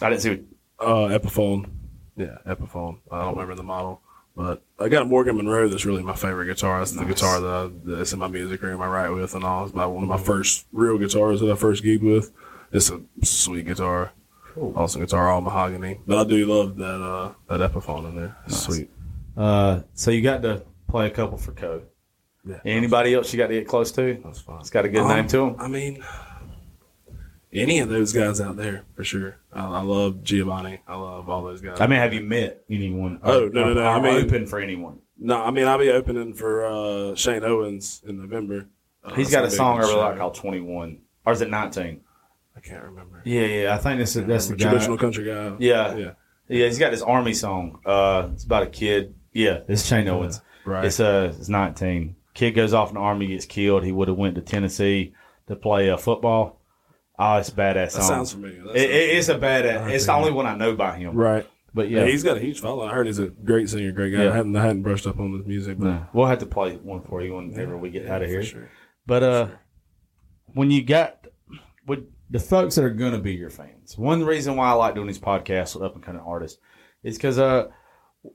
I didn't see. What, Uh, Epiphone. Yeah, Epiphone. I don't remember the model, but I got a Morgan Monroe. That's really my favorite guitar. That's the guitar that I, that's in my music room. I write with and all. It's about one of my first real guitars that I first gigged with. It's a sweet guitar. Awesome guitar, all mahogany. But I do love that uh, that Epiphone in there. It's sweet. uh, so you got to play a couple for code. Yeah, Anybody else you got to get close to? that's fine. It's got a good Um, name to him. I mean, any of those guys out there for sure. I, I love Giovannie. I love all those guys. I mean, have you met anyone? Oh, no, no, no, Or I mean- open for anyone. No, I mean I'll be opening for uh, Shane Owens in November. Uh, He's got a song I really like called 21. Or is it 19? I can't remember. Yeah, yeah. I think that's the, that's the guy. traditional country guy. Yeah, yeah. yeah. He's got this army song. Uh, it's about a kid. Yeah, it's Shane Owens. right. It's uh, it's nineteen. Kid goes off in the army, gets killed. He would have went to Tennessee to play uh, football. Oh, it's a badass song. sounds familiar. That It, sounds it- it's a badass. It's the only one I know by him. Right. But Yeah, yeah, he's got a huge following. I heard he's a great singer, great guy. Yeah. I, hadn't, I hadn't brushed up on his music, but No, we'll have to play one for you whenever we get Yeah, out of for here. sure. But uh, when you got with the folks that are going to be your fans, one reason why I like doing these podcasts with up and coming artists is because uh,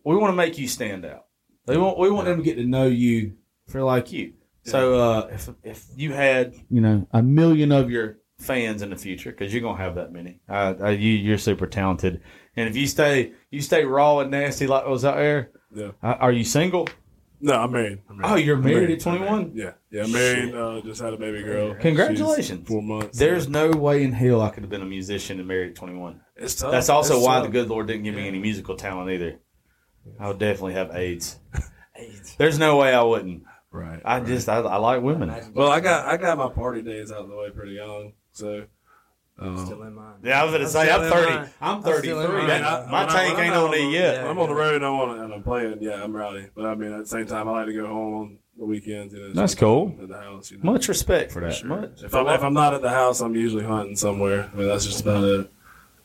we want to make you stand out. They want we want them to get to know you for like you. So uh, if if you had you know a million of your fans in the future, because you're gonna have that many, uh, uh, you you're super talented, and if you stay you stay raw and nasty like those out there, Yeah. uh, are you single? No, I'm married. I'm Oh, you're I'm married at 21? Yeah, yeah, I'm married. Uh, just had a baby girl. Congratulations. She's four months. There's no way in hell I could have been a musician and married at 21. It's tough. That's also It's why tough. the good Lord didn't give me any musical talent either. I would definitely have AIDS. *laughs* AIDS. There's no way I wouldn't. Right. I just I, I like women. Well, I got I got my party days out of the way pretty young, so. Um, Still in mine. Yeah, I was gonna I'm say I'm 30. mine. I'm I'm 33. mine. That- Uh, my when tank ain't I'm on it yet. I'm on the road. I want and I'm playing. Yeah, I'm rowdy. But I mean, at the same time, I like to go home on the weekends. You know, That's cool. At the house. You know. Much respect for that. Sure. Much. If I'm if I'm not at the house, I'm usually hunting somewhere. I mean, that's just about it.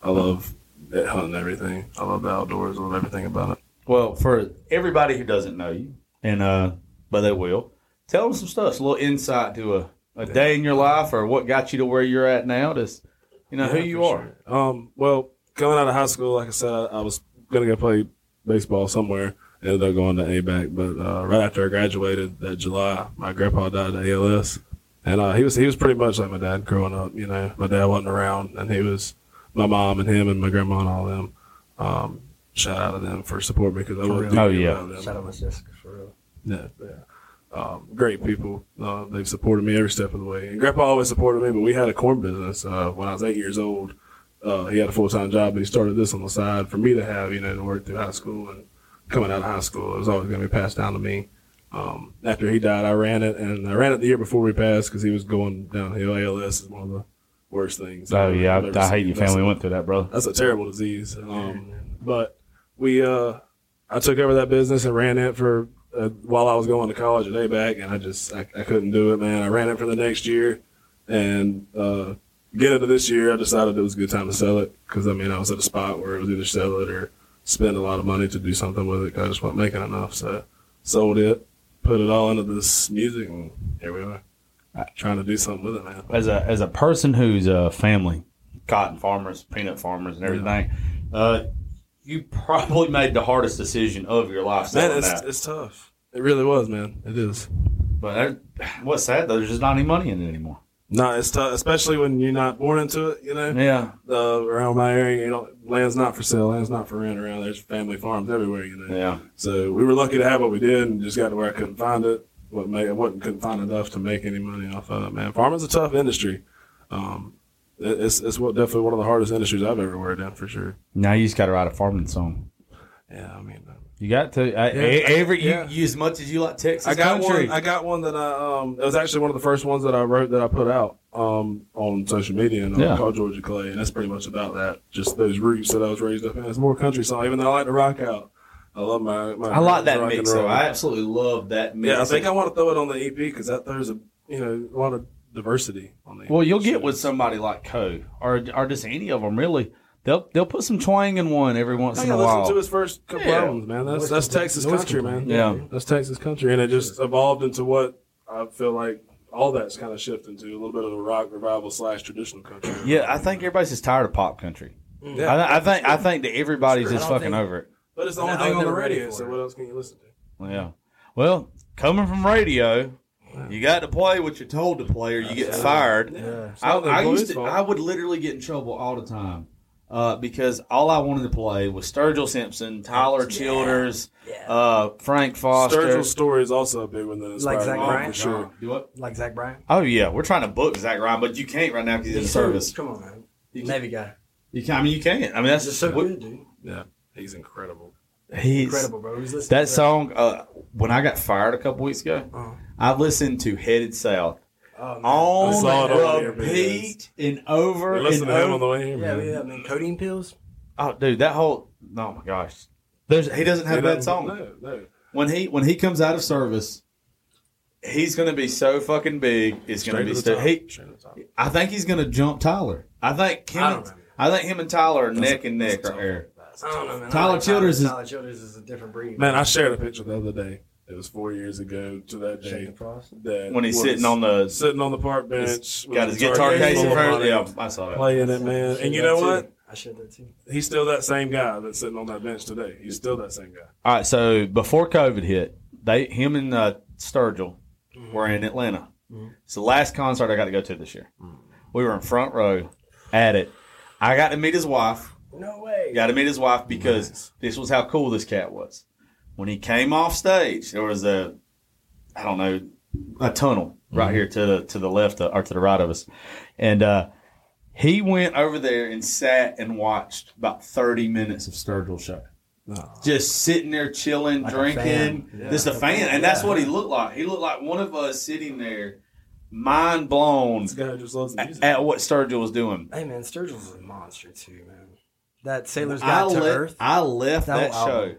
I love it, hunting everything. I love the outdoors. I love everything about it. Well, for everybody who doesn't know you, and uh, but they will, tell them some stuff. A little insight to a, a day in your life, or what got you to where you're at now. Just you know who you are. sure. Um, well, coming out of high school, like I said, I, I was gonna go play baseball somewhere. Ended up going to ABAC, but uh, right after I graduated that July, my grandpa died of ALS, and uh, he was he was pretty much like my dad growing up. You know, my dad wasn't around, and he was my mom and him and my grandma and all them. Um, shout out to them for supporting me because I For wouldn't real. Oh, yeah. them. Shout out Miss Jessica for real. Yeah, yeah. Um, great people. Uh, they've supported me every step of the way. And Grandpa always supported me, but we had a corn business uh, when I was eight years old. Uh, he had a full time job, but he started this on the side for me to have, you know, to work through high school and coming out of high school. It was always going to be passed down to me. Um, after he died, I ran it, and I ran it the year before we passed because he was going downhill. ALS is one of the worst things. Oh yeah, I've ever I, I hate your That's family a- went through that, brother. that's a terrible disease. Um, but we, uh, I took over that business and ran it for uh, while I was going to college at ABAC, and I just I, I couldn't do it, man. I ran it for the next year, and uh, get into this year, I decided it was a good time to sell it because I mean I was at a spot where it was either sell it or spend a lot of money to do something with it. Cause I just wasn't making enough, so sold it, put it all into this music, and here we are, trying to do something with it, man. As a as a person who's a family, cotton farmers, peanut farmers, and everything, uh, you probably made the hardest decision of your life. Man, it's that. it's tough. It really was, man. It is. But that, what's sad though? There's just not any money in it anymore. No, it's tough, especially when you're not born into it. You know, Yeah. uh, around my area, you know, land's not for sale, land's not for rent around. There's family farms everywhere. You know, Yeah. so we were lucky to have what we did, and just got to where I couldn't find it. What made, I wasn't couldn't find enough to make any money off of it. Man, farming's a tough industry. Um, it's it's what definitely one of the hardest industries I've ever worked in for sure. Now you just got to write a farming song. Yeah, I mean, You got to I, Yeah, every yeah. you, you as much as you like Texas I got country. one. I got one that I um. It was actually one of the first ones that I wrote that I put out um on social media and uh, Yeah. called Georgia Clay, and that's pretty much about that. Just those roots that I was raised up in. It's more country song, even though I like to rock out. I love my. my I like that mix. though. I absolutely love that mix. yeah, I think I want to throw it on the EP because that there's a you know a lot of diversity on the. Well, you'll get with somebody like Koe or or just any of them really. They'll they'll put some twang in one every once I in a listen while. to his first couple Yeah. albums, man. That's that's Texas country, man. Yeah. that's Texas country, and it just evolved into what I feel like all that's kind of shifting to a little bit of the rock revival slash traditional country. yeah, I think everybody's just tired of pop country. Yeah. I, I think I think that everybody's Sure, just fucking think- over it. But it's the only I thing on the radio, so what else can you listen to? Yeah. Well, coming from radio, you got to play what you're told to play, or you get fired. Yeah. It's I, I used to. I would literally get in trouble all the time uh, because all I wanted to play was Sturgill Simpson, Tyler Childers, uh, Frank Foster. Sturgill's story is also a big one that inspired Like Zach me Bryan? for sure. Do what? Like Zach Bryan. Oh yeah, we're trying to book Zach Bryan, but you can't right now because he's in service. Come on, man. You Navy guy. You can, I mean, you can't. I mean, that's Just so what- good, dude. Yeah, he's incredible. He's Incredible, bro. He's listening that to song. Uh, when I got fired a couple weeks ago, Uh-huh. I listened to "Headed South." Oh, man. I saw it on on the repeat and over We and listened to him over. on the way here, Yeah, man. yeah. I mean, codeine pills. Oh, dude, that whole oh my gosh, there's he doesn't have a bad song. No, no. When he when he comes out of service, he's gonna be so fucking big. It's gonna Straight be to the stu- top. he. Straight to the top. I think he's gonna jump Tyler. I think him. I I, don't know. I think him and Tyler are neck and neck right there. I don't know, man. Tyler like Childers is- Tyler Childers is a different breed. Man, I shared a picture the other day. It was four years ago to that day. That When he's was sitting on the sitting on the park bench, with got his a guitar case in front. of money, Yeah, I saw that. playing it, man. And you know that what? too. I shared that too. He's still that same guy that's sitting on that bench today. He's still that same guy. All right, so before COVID hit, they him and uh, Sturgill mm-hmm. were in Atlanta. Mm-hmm. It's the last concert I got to go to this year. Mm-hmm. We were in front row at it. I got to meet his wife. No way. Got to meet his wife because this was how cool this cat was. When he came off stage, there was a, I don't know, a tunnel right here to the to the left of, or to the right of us, and uh, he went over there and sat and watched about thirty minutes of Sturgill show. Just sitting there chilling, Like a drinking, fan. just a fan, and that's what he looked like. He looked like one of us sitting there, mind blown This guy just loves the at, at what Sturgill was doing. Hey man, Sturgill's a monster too, man. That Sailor's I, Guide to le- Earth. I left That that, show. album.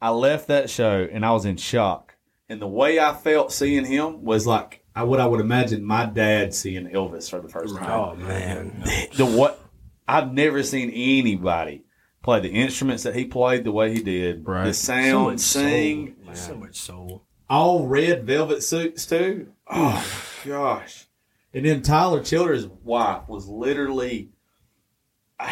I left that show and I was in shock. And the way I felt seeing him was like I what I would imagine my dad seeing Elvis for the first time. Oh man, The what I've never seen anybody play the instruments that he played the way he did. Right. The so sound, much sing, soul, so much soul. all red velvet suits too. Oh gosh! And then Tyler Childers' wife was literally.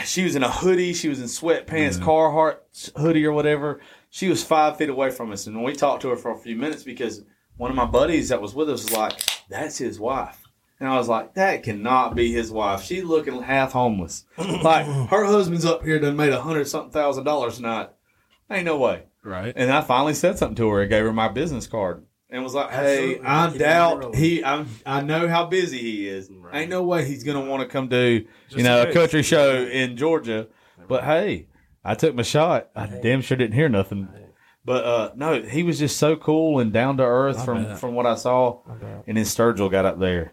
She was in a hoodie. She was in sweatpants, Carhartt hoodie or whatever. She was five feet away from us, and we talked to her for a few minutes because one of my buddies that was with us was like, "That's his wife," and I was like, "That cannot be his wife. She's looking half homeless. *clears throat* like her husband's up here done made a hundred something thousand dollars tonight. Ain't no way." Right. And I finally said something to her and gave her my business card and was like, "Hey, Absolutely. I doubt he. I'm. I know how busy he is. Ain't no way he's gonna want to come do Just you know in a country show in Georgia. But hey, I took my shot. I damn sure didn't hear nothing. But uh, no, he was just so cool and down to earth from bet. from what I saw. And then Sturgill got up there.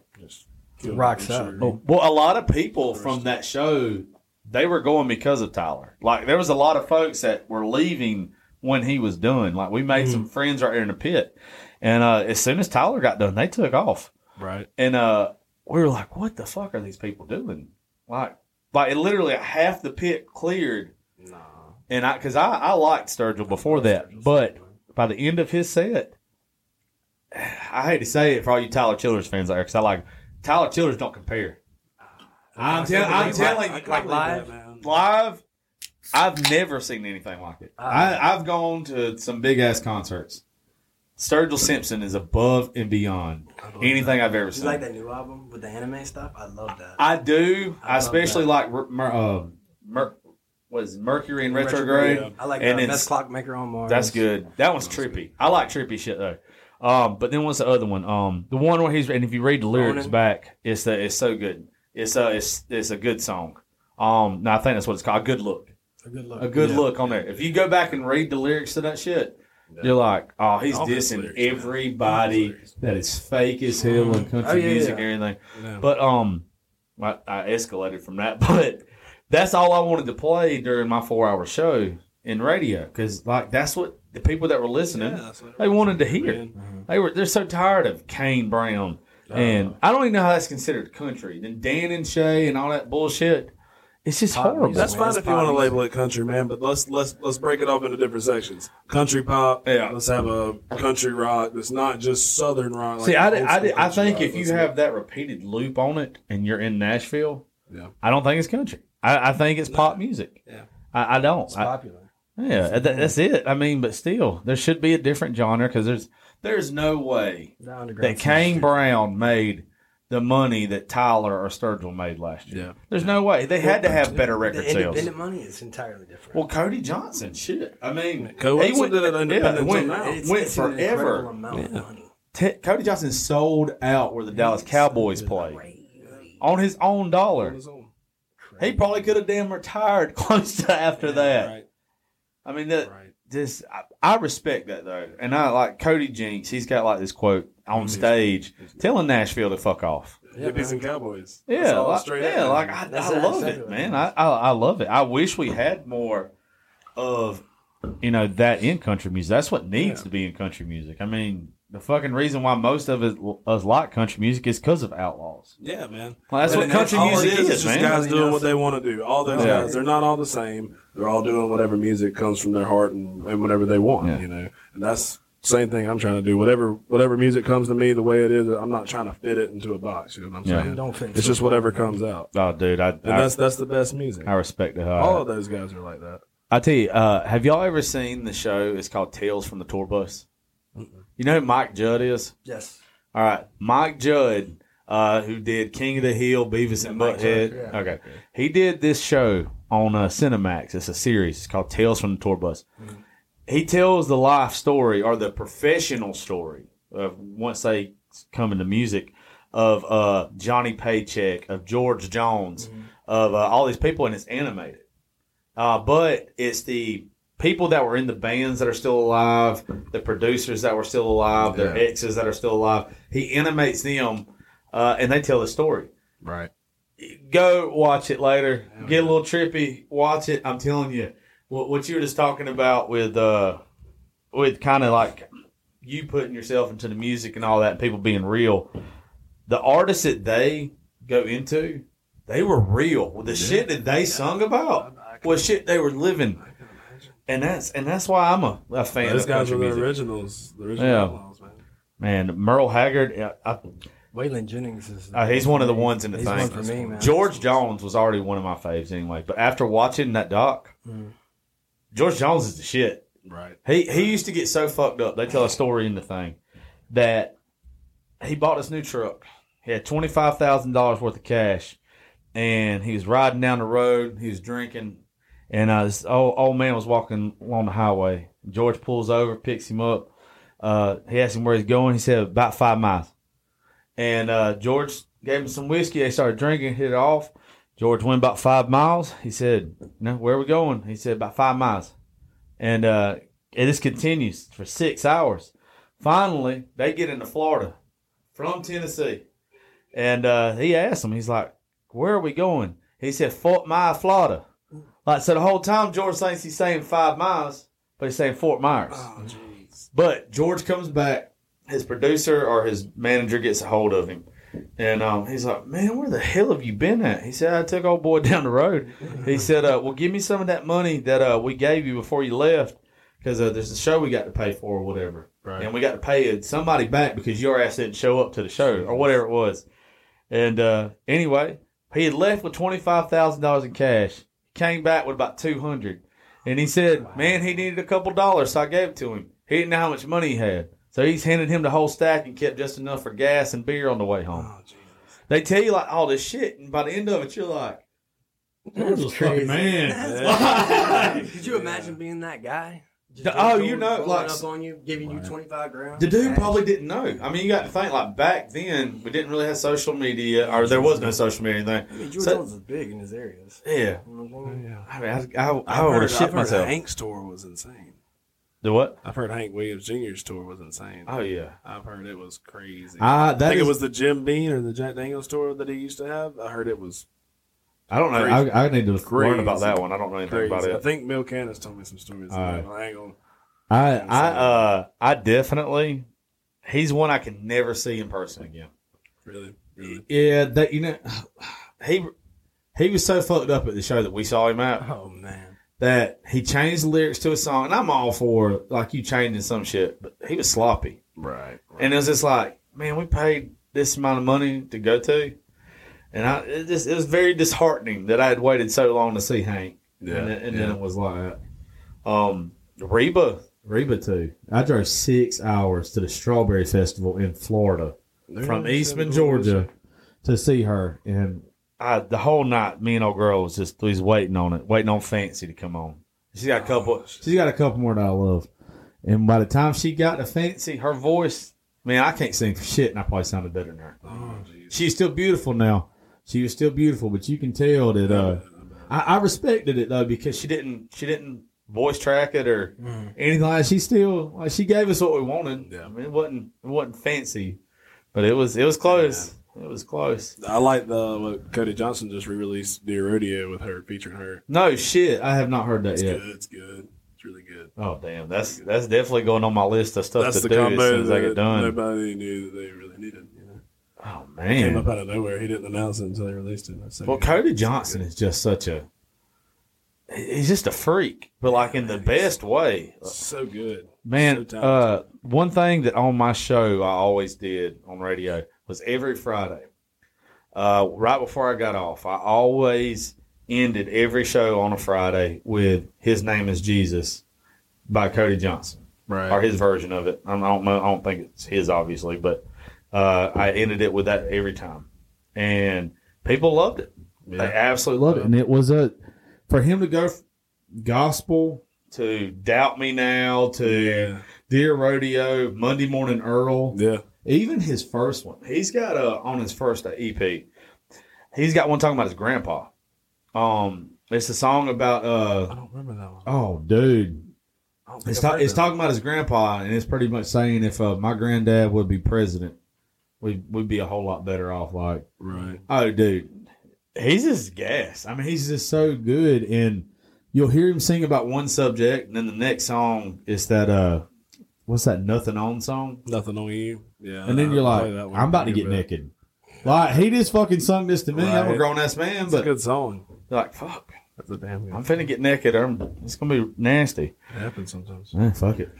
Killed Rocks it, up. sure. Well, a lot of people from that show, they were going because of Tyler. Like there was a lot of folks that were leaving when he was done. Like we made some friends right there in the pit, and uh, as soon as Tyler got done, they took off. Right. And uh, we were like, "What the fuck are these people doing?" Like, like literally half the pit cleared. And I, because I, I liked Sturgill before that, but by the end of his set, I hate to say it for all you Tyler Childers fans out there, because I like Tyler Childers don't compare. I'm, tell, I'm telling you, like live. live, I've never seen anything like it. I, I've gone to some big ass concerts. Sturgill Simpson is above and beyond anything I've ever You seen. like that new album with the anime stuff? I love that. I do. I, I especially that. like uh, Mer- it, Mercury and Retrograde. I like and uh, it's- Best Clockmaker on Mars. That's good. That one's trippy. I like trippy shit though. Um, but then what's the other one? Um, the one where he's and if you read the lyrics Ronin. back, it's the, it's so good. It's a it's it's a good song. Um, no, I think that's what it's called. A good look. A good look. A good look on there. If you go back and read the lyrics to that shit, you're like, oh, he's All dissing lyrics, everybody All his lyrics. that is fake as hell in country Oh, yeah, music yeah. and everything. Yeah. But um, I, I escalated from that. *laughs* But that's all I wanted to play during my four hour show in radio because like that's what the people that were listening Yeah, they wanted to hear. man. They were they're so tired of Kane Brown and I don't even know how that's considered country. Then Dan and Shay and all that bullshit. It's just Pop horrible. music, That's man. fine if you want to label it country, man. But let's let's let's break it up into different sections. Country pop. Yeah. Let's have a country rock that's not just southern rock. like See, I, did- I, did- I think rock. if you Let's- have that repeated loop on it and you're in Nashville, Yeah. I don't think it's country. I, I think it's pop music. Yeah. I, I don't. It's I- popular. yeah, that, that's it. I mean, but still, there should be a different genre because there's there's no way that Kane. Brown made the money that Tyler or Sturgill made last year. Yeah. There's no way. They had to have better The record sales. independent money is entirely different. Well, Cody Johnson, shit. I mean, Cody he went, did it yeah, independent went. It's- went it's forever. amount of money. Te- Cody Johnson sold out where the Dallas Cowboys play on his own dollar. He probably could have damn retired *laughs* close to after that. Right. I mean, that Right. Just I, I respect that though, and I like Cody Jinks. He's got like this quote on stage telling Nashville to fuck off. Hippies and cowboys. That's Yeah, all like, straight yeah, up. like I, That's I love exactly it, man. I, I I love it. I wish we had more of you know that in country music. That's what needs to be in country music. I mean, the fucking reason why most of us, us like country music is because of outlaws. Yeah, man. Well, that's And what country music it is. is, It's just man. guys doing what they want to do. All those Yeah. guys, they're not all the same. They're all doing whatever music comes from their heart and, and whatever they want. Yeah. You know, and that's the same thing I'm trying to do. Whatever whatever music comes to me, the way it is, I'm not trying to fit it into a box. You know what I'm Yeah. saying? Don't fit It's just whatever comes out. Oh, dude, I And I, that's that's the best music. I respect the hell. All of those guys are like that. I tell you, uh, have y'all ever seen the show? It's called Tales from the Tour Bus. You know who Mike Judge is? Yes. All right, Mike Judge, uh, who did King of the Hill, Beavis and Mike Butthead. Judge, yeah. Okay, he did this show on uh, Cinemax. It's a series. It's called Tales from the Tour Bus. He tells the life story or the professional story of once they come into music of uh, Johnny Paycheck, of George Jones, of uh, all these people, and it's animated. Uh, but it's the people that were in the bands that are still alive, the producers that were still alive, their Yeah. exes that are still alive. He animates them, uh, and they tell the story. Right. Go watch it later. Get a little trippy. Watch it. I'm telling you, what, what you were just talking about with uh, with kind of like you putting yourself into the music and all that, and people being real. The artists that they go into, they were real. The shit that they sung about was shit they were living. And that's and that's why I'm a, a fan Those of guys are the music. originals. The original Yeah. man. Man, Merle Haggard, uh, I, Waylon Jennings is. uh, he's one of the ones in the He's thing. one for me, man. George Jones was already one of my faves anyway. But after watching that doc, Mm. George Jones is the shit. Right. He he used to get so fucked up. They tell a story in the thing that he bought this new truck. He had twenty five thousand dollars worth of cash, and he was riding down the road. He was drinking, and uh, this old old man was walking along the highway. George pulls over, picks him up. Uh, he asked him where he's going. He said about five miles, and uh, George gave him some whiskey. They started drinking, hit it off. George went about five miles. He said, "No, where are we going?" He said, "About five miles." And uh, it just continues for six hours. Finally, they get into Florida from Tennessee, and uh, he asked him, he's like, "Where are we going?" He said, "Fort Myers, Florida." Like so, the whole time George thinks he's saying five miles, but he's saying Fort Myers. But George comes back. His producer or his manager gets a hold of him, and um, he's like, "Man, where the hell have you been at?" He said, "I took old boy *laughs* down the road." He said, uh, "Well, give me some of that money that uh, we gave you before you left, because uh, there's a show we got to pay for or whatever, Right. and we got to pay somebody back because your ass didn't show up to the show or whatever it was." And uh, anyway, he had left with twenty five thousand dollars in cash. He came back with about two hundred, and he said, "Man, he needed a couple dollars, so I gave it to him. He didn't know how much money he had, so he's handed him the whole stack and kept just enough for gas and beer on the way home." They tell you like all this shit, and by the end of it, you're like, "George was fucking man." *laughs* Could you imagine being that guy? Just The- oh, you know, going like- up on you, giving you twenty five grand. The dude cash. probably didn't know. I mean, you got to think like back then, we didn't really have social media, or there was no social media or I mean, George So- Jones is big in his areas. yeah, yeah. I'm saying? I mean, I, I, I I've would have shit I've heard myself. Hank's tour was insane. The what? I've heard Hank Williams Jr.'s tour was insane. Oh yeah. I've heard it was crazy. Ah, I think is- it was the Jim Beam or the Jack Daniels tour that he used to have. I heard it was I don't know. Crazy. I, I need to Crazy. learn about that one. I don't know anything crazy. about it. I think Bill Cannis told me some stories. All about right. it. I ain't gonna. I I uh I definitely he's one I can never see in person again. Really, really. Yeah, that you know *sighs* he he was so fucked up at the show that we saw him at Oh man, that he changed the lyrics to a song, and I'm all for like you changing some shit, but he was sloppy, Right. and it was just like, man, we paid this amount of money to go to, and I it just it was very disheartening that I had waited so long to see Hank, Yeah, and, then, and then it was like. Um, Reba, Reba too. I drove six hours to the Strawberry Festival in Florida from Eastman, Georgia, to see her, and I, the whole night, me and old girl was just was waiting on it, waiting on Fancy to come on. She got a couple. She's got a couple more that I love, and by the time she got to Fancy, her voice, man, I can't sing for shit, and I probably sounded better than her. She's still beautiful now. She was still beautiful, but you can tell that uh, I, I respected it though because she didn't she didn't voice track it or anything like that. She still like she gave us what we wanted. Yeah. I mean, it wasn't it wasn't fancy, but it was it was close. It was close. I like the what Cody Johnson just re-released Dear Rodeo with her featuring her. No shit, I have not heard that It's yet. good. It's good. It's really good. Oh damn, that's that's definitely going on my list of stuff That's to the do as soon as I get done. nobody knew that they really needed. You know? Oh man. Came up out of nowhere. He didn't announce it until they released it. So well, good. Cody Johnson is just such a he's just a freak, but like in the best way. so good. Man, So uh, one thing that on my show I always did on radio was every Friday, uh, right before I got off, I always ended every show on a Friday with "His Name Is Jesus" by Cody Johnson, Right. or his version of it. I don't know. I don't think it's his, obviously, but uh, I ended it with that every time, and people loved it. They absolutely loved it, and it was a for him to go f- gospel to doubt me now to dear rodeo monday morning merle yeah even his first one he's got a on his first ep he's got one talking about his grandpa um it's a song about uh I don't remember that one. oh dude it's, ta- it's talking about his grandpa and it's pretty much saying if uh, my granddad would be president we'd, we'd be a whole lot better off like Right. Oh, dude, he's just gas. I mean, he's just so good, and you'll hear him sing about one subject, and then the next song is that uh, what's that? Nothing on song, Nothing on you. Yeah. and then you're like, that one I'm about to get but naked. Like he just fucking sung this to me. I'm a grown ass man, It's a but good song. like, fuck, That's a damn good. I'm finna get naked. Or I'm, it's gonna be nasty. It happens sometimes. Eh, fuck it.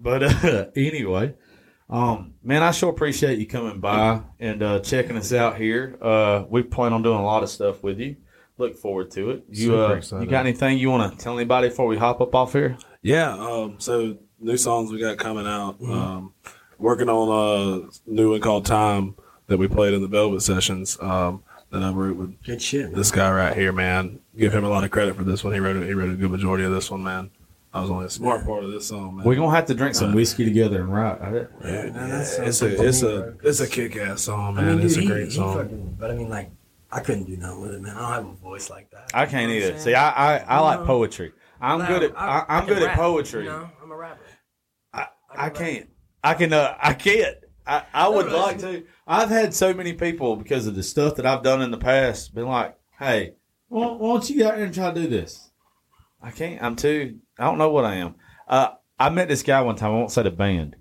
But uh, *laughs* anyway, um, man, I sure appreciate you coming by and uh, checking us out here. Uh, we plan on doing a lot of stuff with you. Look forward to it. You Super uh, excited. you got anything you want to tell anybody before we hop up off here? Yeah. Um, so new songs we got coming out. Mm-hmm. Um, working on a new one called Time that we played in the Velvet sessions. Um, that I wrote with Good shit. this guy right here, man. Give him a lot of credit for this one. He wrote it. He wrote a good majority of this one, man. I was only a smart part of this song, man. We're gonna have to drink some whiskey together and rock. I- Yeah, Man, that sounds it's a it's cool, a bro. it's a kick ass song, I man. mean, it's dude, a great he song. fucking- but I mean, like, I couldn't do nothing with it, man. I don't have a voice like that. I can't You know either. See. I I, I like poetry. I'm Nah, good at I, I I'm can good at poetry. You know, I'm a rapper. I, I can't. I can. Uh, I can't. I, I would No, no, like to. I've had so many people because of the stuff that I've done in the past been like, "Hey, why, why don't you get out here and try to do this?" I can't. I'm too. I don't know what I am. Uh, I met this guy one time. I won't say the band,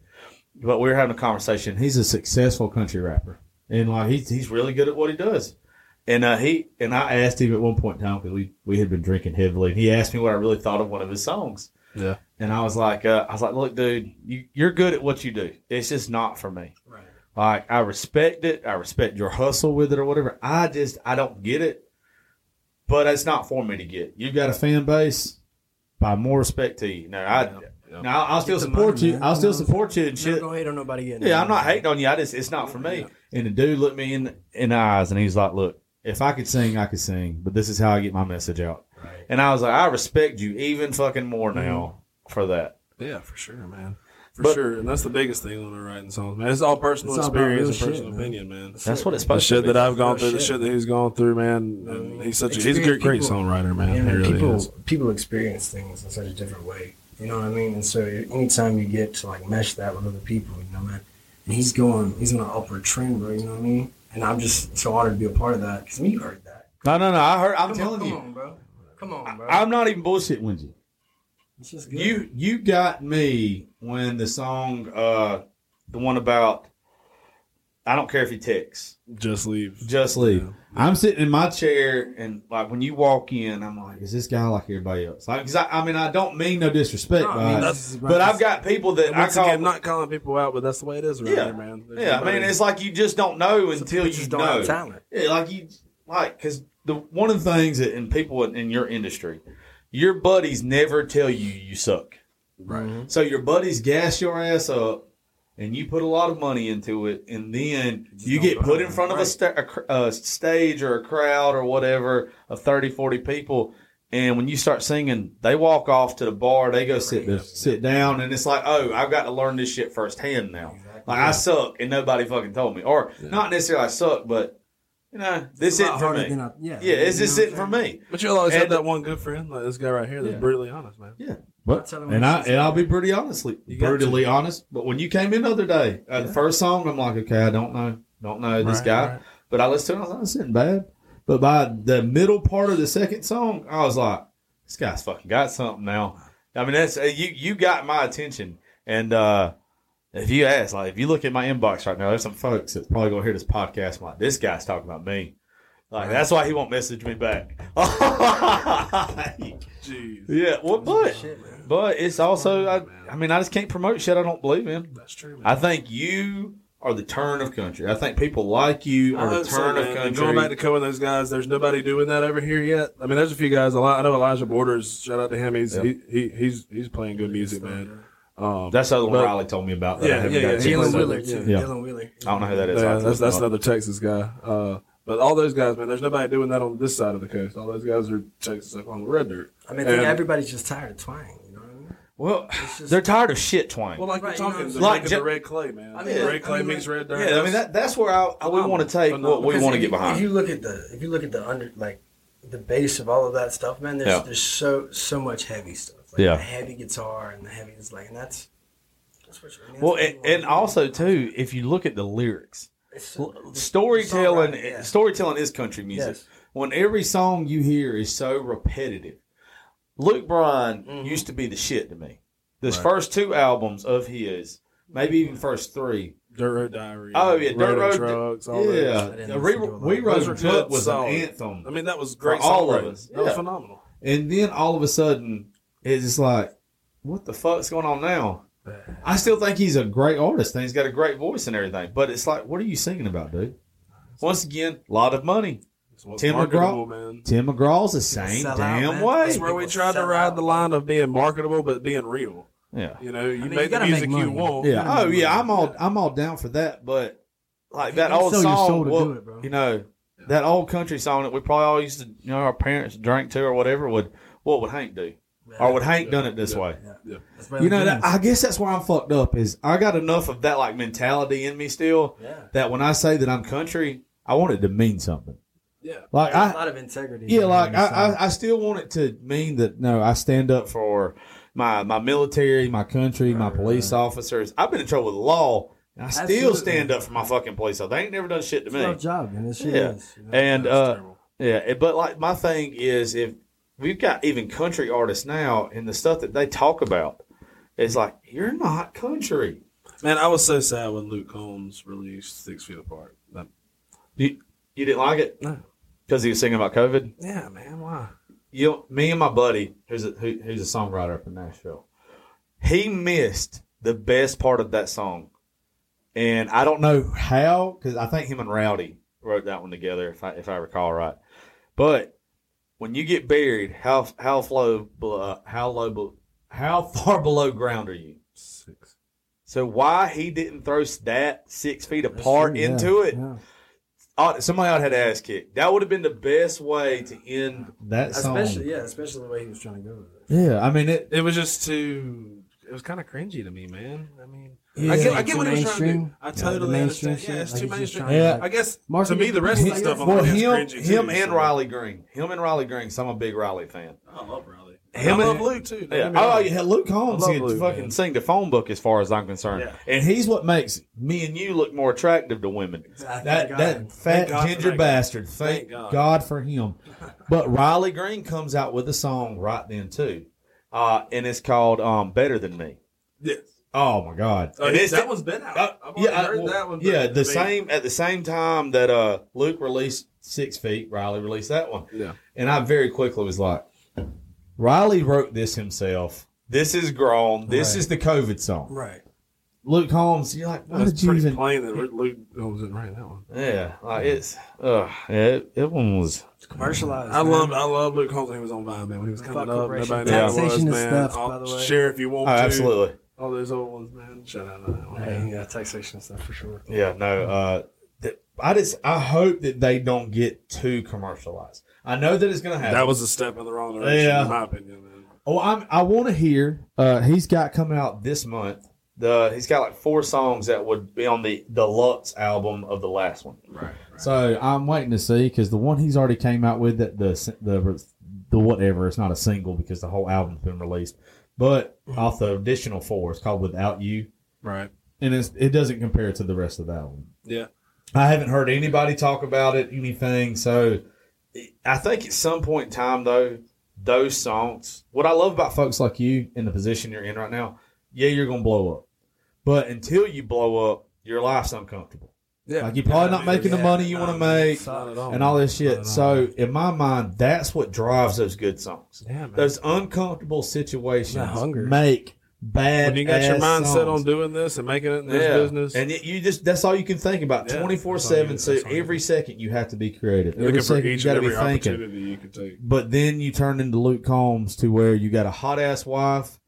but we were having a conversation. He's a successful country rapper, and like he's he's really good at what he does. And uh, he and I asked him at one point in time because we we had been drinking heavily. And he asked me what I really thought of one of his songs. Yeah. And I was like, uh, I was like, look, dude, you, you're good at what you do. It's just not for me. Right. Like, I respect it. I respect your hustle with it or whatever. I just, I don't get it. But it's not for me to get. You've got a fan base. By more respect to you. Now, I, yeah. now I'll still Get the support money, you. man. I'll still know what I'm support you and Never shit. go hate on nobody getting Yeah, I'm not hating on you. I just, it's not for me. And the dude looked me in in the eyes and he's like, look, if I could sing, I could sing, but this is how I get my message out. And I was like, I respect you even fucking more now mm-hmm. for that. Yeah, for sure, man. For But- sure, and that's the biggest thing when we're writing songs, man. It's all personal It's all experience real and personal man. opinion, man. That's what it's The supposed shit to be. that I've gone Real through, the shit. shit that he's gone through, man. And he's such a, he's a great, Experience great songwriter, man. Yeah, he really people, is. people experience things in such a different way. You know what I mean? And so anytime you get to like mesh that with other people, you know, man, and he's going, he's on an upward trend, bro. You know what I mean? And I'm just so honored to be a part of that because you heard that. No, no, no. I heard. I'm Come telling on, you. come on, bro. Come on, bro. I'm not even bullshit with you. it's just good. You you got me when the song, uh, the one about, I don't care if he texts, Just leave. just leave. I'm sitting in my chair and like when you walk in, I'm like, is this guy like everybody else? Like, 'cause I, I mean, I don't mean no disrespect, No, I mean, it, but I've got people that I Once call. again, not calling people out, but that's the way it is, right Yeah. there, man. There's yeah, I mean, it's like you just don't know until you just know. don't have talent. Yeah, like you like because the one of the things that in people in, in your industry, your buddies never tell you you suck. right. Mm-hmm. So your buddies gas your ass up, and you put a lot of money into it, and then you don't get put in out, front of a, right. sta- a, a stage or a crowd or whatever of 30, 40 people. And when you start singing, they walk off to the bar. They go sit there, sit down, and it's like, oh, I've got to learn this shit firsthand now. Like I suck, and nobody fucking told me, or not necessarily I suck, but you know, this a isn't for harder me. than I- yeah, yeah, it's just know isn't what for me. But you'll always And- have that one good friend, like this guy right here, that's Yeah. brutally honest, man. Yeah, But tell him and what I and I'll be pretty honestly, got brutally honest. But when you came in the other day, uh, the first song, I'm like, okay, I don't know, don't know this Right, guy. right. But I listened to it, I was like, this isn't bad. But by the middle part of the second song, I was like, this guy's fucking got something now. I mean, that's uh, you. You got my attention, and uh if you ask, like, if you look at my inbox right now, there's some folks that's probably gonna hear this podcast. I'm like, this guy's talking about me. Like, that's why he won't message me back. *laughs* Jeez. Yeah, well, but but it's also I, I mean I just can't promote shit I don't believe in. That's true. Man. I think you are the turn of country. I think people like you are the hope so, turn of man. And country. Going back to Cohen, those guys, there's nobody doing that over here yet. I mean, there's a few guys. A lot. I know Elijah Borders. Shout out to him. He's Yep. he, he he's he's playing good music, man. Um, That's the other one but- Riley told me about. That Yeah, haven't yeah, yeah. Dylan chance Wheeler, too. Yeah. Dylan Wheeler. I don't know who that is. Yeah, I'll have to that's that's another Texas guy. Uh, but all those guys, man, there's nobody doing that on this side of the coast. All those guys are Texas on the red dirt. I mean, And- everybody's just tired of twang. You know what I mean? Well, just- they're tired of shit twang. Well, like Right, you're you know talking, what they're I'm saying? making Like, the red clay, man. I mean, red clay I mean, meets red dirt. yeah, I mean that that's where I, I would want to take what we want to get behind. If you look at the, if you look at the under, like the base of all of that stuff, man, there's Yeah. there's so so much heavy stuff. Like Yeah. the heavy guitar and the heavy is like, and that's that's what. I mean, that's well, and, and also too, if you look at the lyrics, It's so- storytelling the songwriting, yeah. storytelling is country music. Yes. When every song you hear is so repetitive. Luke Bryan Mm-hmm. used to be the shit to me. This first two albums of his, maybe even first three. Dirt Road Diary. Oh yeah, Dirt Road Drugs. All yeah, those. didn't The listen Re- to a. We Those Rode were the good, was solid. an anthem. I mean, that was For great. all of songwriting. us. That was phenomenal. And then all of a sudden, it's just like, what the fuck's going on now? I still think he's a great artist and he's got a great voice and everything. But it's like, what are you singing about, dude? Once again, a lot of money. Tim marketable, McGraw, man. Tim McGraw's the same Sell out, damn man. way. That's where we tried to ride out. the line of being marketable but being real. Yeah, You know, you mean, you make the gotta music make you money. want. yeah. Oh yeah, I'm all I'm all down for that. But like that old song, soul to what- do it, bro. you know, that old country song that we probably all used to, you know, our parents drank to or whatever. Would what would Hank do? Or would Hank done it this way? That's You know, it that, is. I guess that's where I'm fucked up. Is I got enough of that like mentality in me still Yeah. that when I say that I'm country, I want it to mean something. Yeah. Like There's a I, lot of integrity. yeah, like I. I, I still want it to mean that no, I stand up for my my military, my country, my police officers. I've been in trouble with the law, and I still Absolutely. stand up for my fucking police. officers. They ain't never done shit to It's me. our job, and this shit Yeah. is. you know? And uh, yeah, but like my thing is if we've got even country artists now, and the stuff that they talk about is like you're not country. Man, I was so sad when Luke Combs released Six Feet Apart. That- You, you didn't like it no. because he was singing about COVID. Yeah, man, why? You, me and my buddy, who's a, who, who's a songwriter up in Nashville, he missed the best part of that song, and I don't know how because I think him and Rowdy wrote that one together, if I if I recall right. But when you get buried, how how low uh, how low how *laughs* far below ground are you? Six. So why he didn't throw that six feet apart true, yeah, into it? yeah. ought- somebody ought to have ass kicked. That would have been the best way to end that song. Especially, yeah, especially the way he was trying to go with it. Yeah, I mean it. It was just too. It was kind of cringy to me, man. I mean, Yeah, I get, I get what he was trying to do. I totally the mainstream understand. Yeah, it's shit, too like he's just mainstream. trying to- Yeah. I guess Market to me, the rest of the stuff on Well, it is him, cringy him too, and so- Riley Green, him and Riley Green. So I'm a big Riley fan. I love Riley. Him I love and- Luke too. Yeah. Oh yeah, Luke Combs I can Luke, fucking man. sing the phone book as far as I'm concerned, Yeah. and he's what makes me and you look more attractive to women. Thank That God. that fat Thank ginger that bastard. Thank, Thank God. God. for him. *laughs* But Riley Green comes out with a song right then too, uh, and it's called um, "Better Than Me." Yes. Oh my God! Oh, And yeah, that one's been out. Uh, I've already yeah, I- heard well, that one. Yeah, the same at the same time that uh, Luke released Six Feet, Riley released that one. Yeah. And I very quickly was like, Riley wrote this himself. This is grown. This Right. is the COVID song. Right. Luke Combs, you're like, why It's did you pretty even? plain that Luke Combs didn't write that one. Yeah, like it's, uh, yeah, it, it one was. It's commercialized. I man. love I love Luke Combs when he was on Vine, man. When he was Fuck coming up, corporation. nobody knew who was, man. theft, I'll by the way. Share if you want Oh, to. absolutely. All those old ones, man. Shout out to that one. Hey, yeah, taxation stuff for sure. Yeah, no. Uh, th- I just, I hope that they don't get too commercialized. I know that it's gonna happen. That was a step in the wrong direction, Yeah. in my opinion, man. Oh, I'm, I want to hear. Uh, he's got coming out this month. The he's got like four songs that would be on the deluxe album of the last one. Right. So I'm waiting to see because the one he's already came out with that the the the whatever it's not a single because the whole album's been released. But off the additional four, it's called Without You, Right. and it's, it doesn't compare to the rest of the album. Yeah. I haven't heard anybody talk about it, anything. So I think at some point in time, though, those songs, what I love about folks like you in the position you're in right now, yeah, you're going to blow up. But until you blow up, your life's uncomfortable. Yeah. Like you're probably not making the money you want to make Not at all. and all this shit. So in my mind, that's what drives those good songs. Yeah, man. Those uncomfortable situations hunger. make bad. when you got your ass mind set songs. on doing this and making it in this Yeah. business, And it, you just that's all you can think about Yeah, twenty four that's all you- seven. So that's all you every second you have to be creative. you're Every looking for second you each got and to be every thinking. opportunity you can take. But then you turn into Luke Combs to where you got a hot ass wife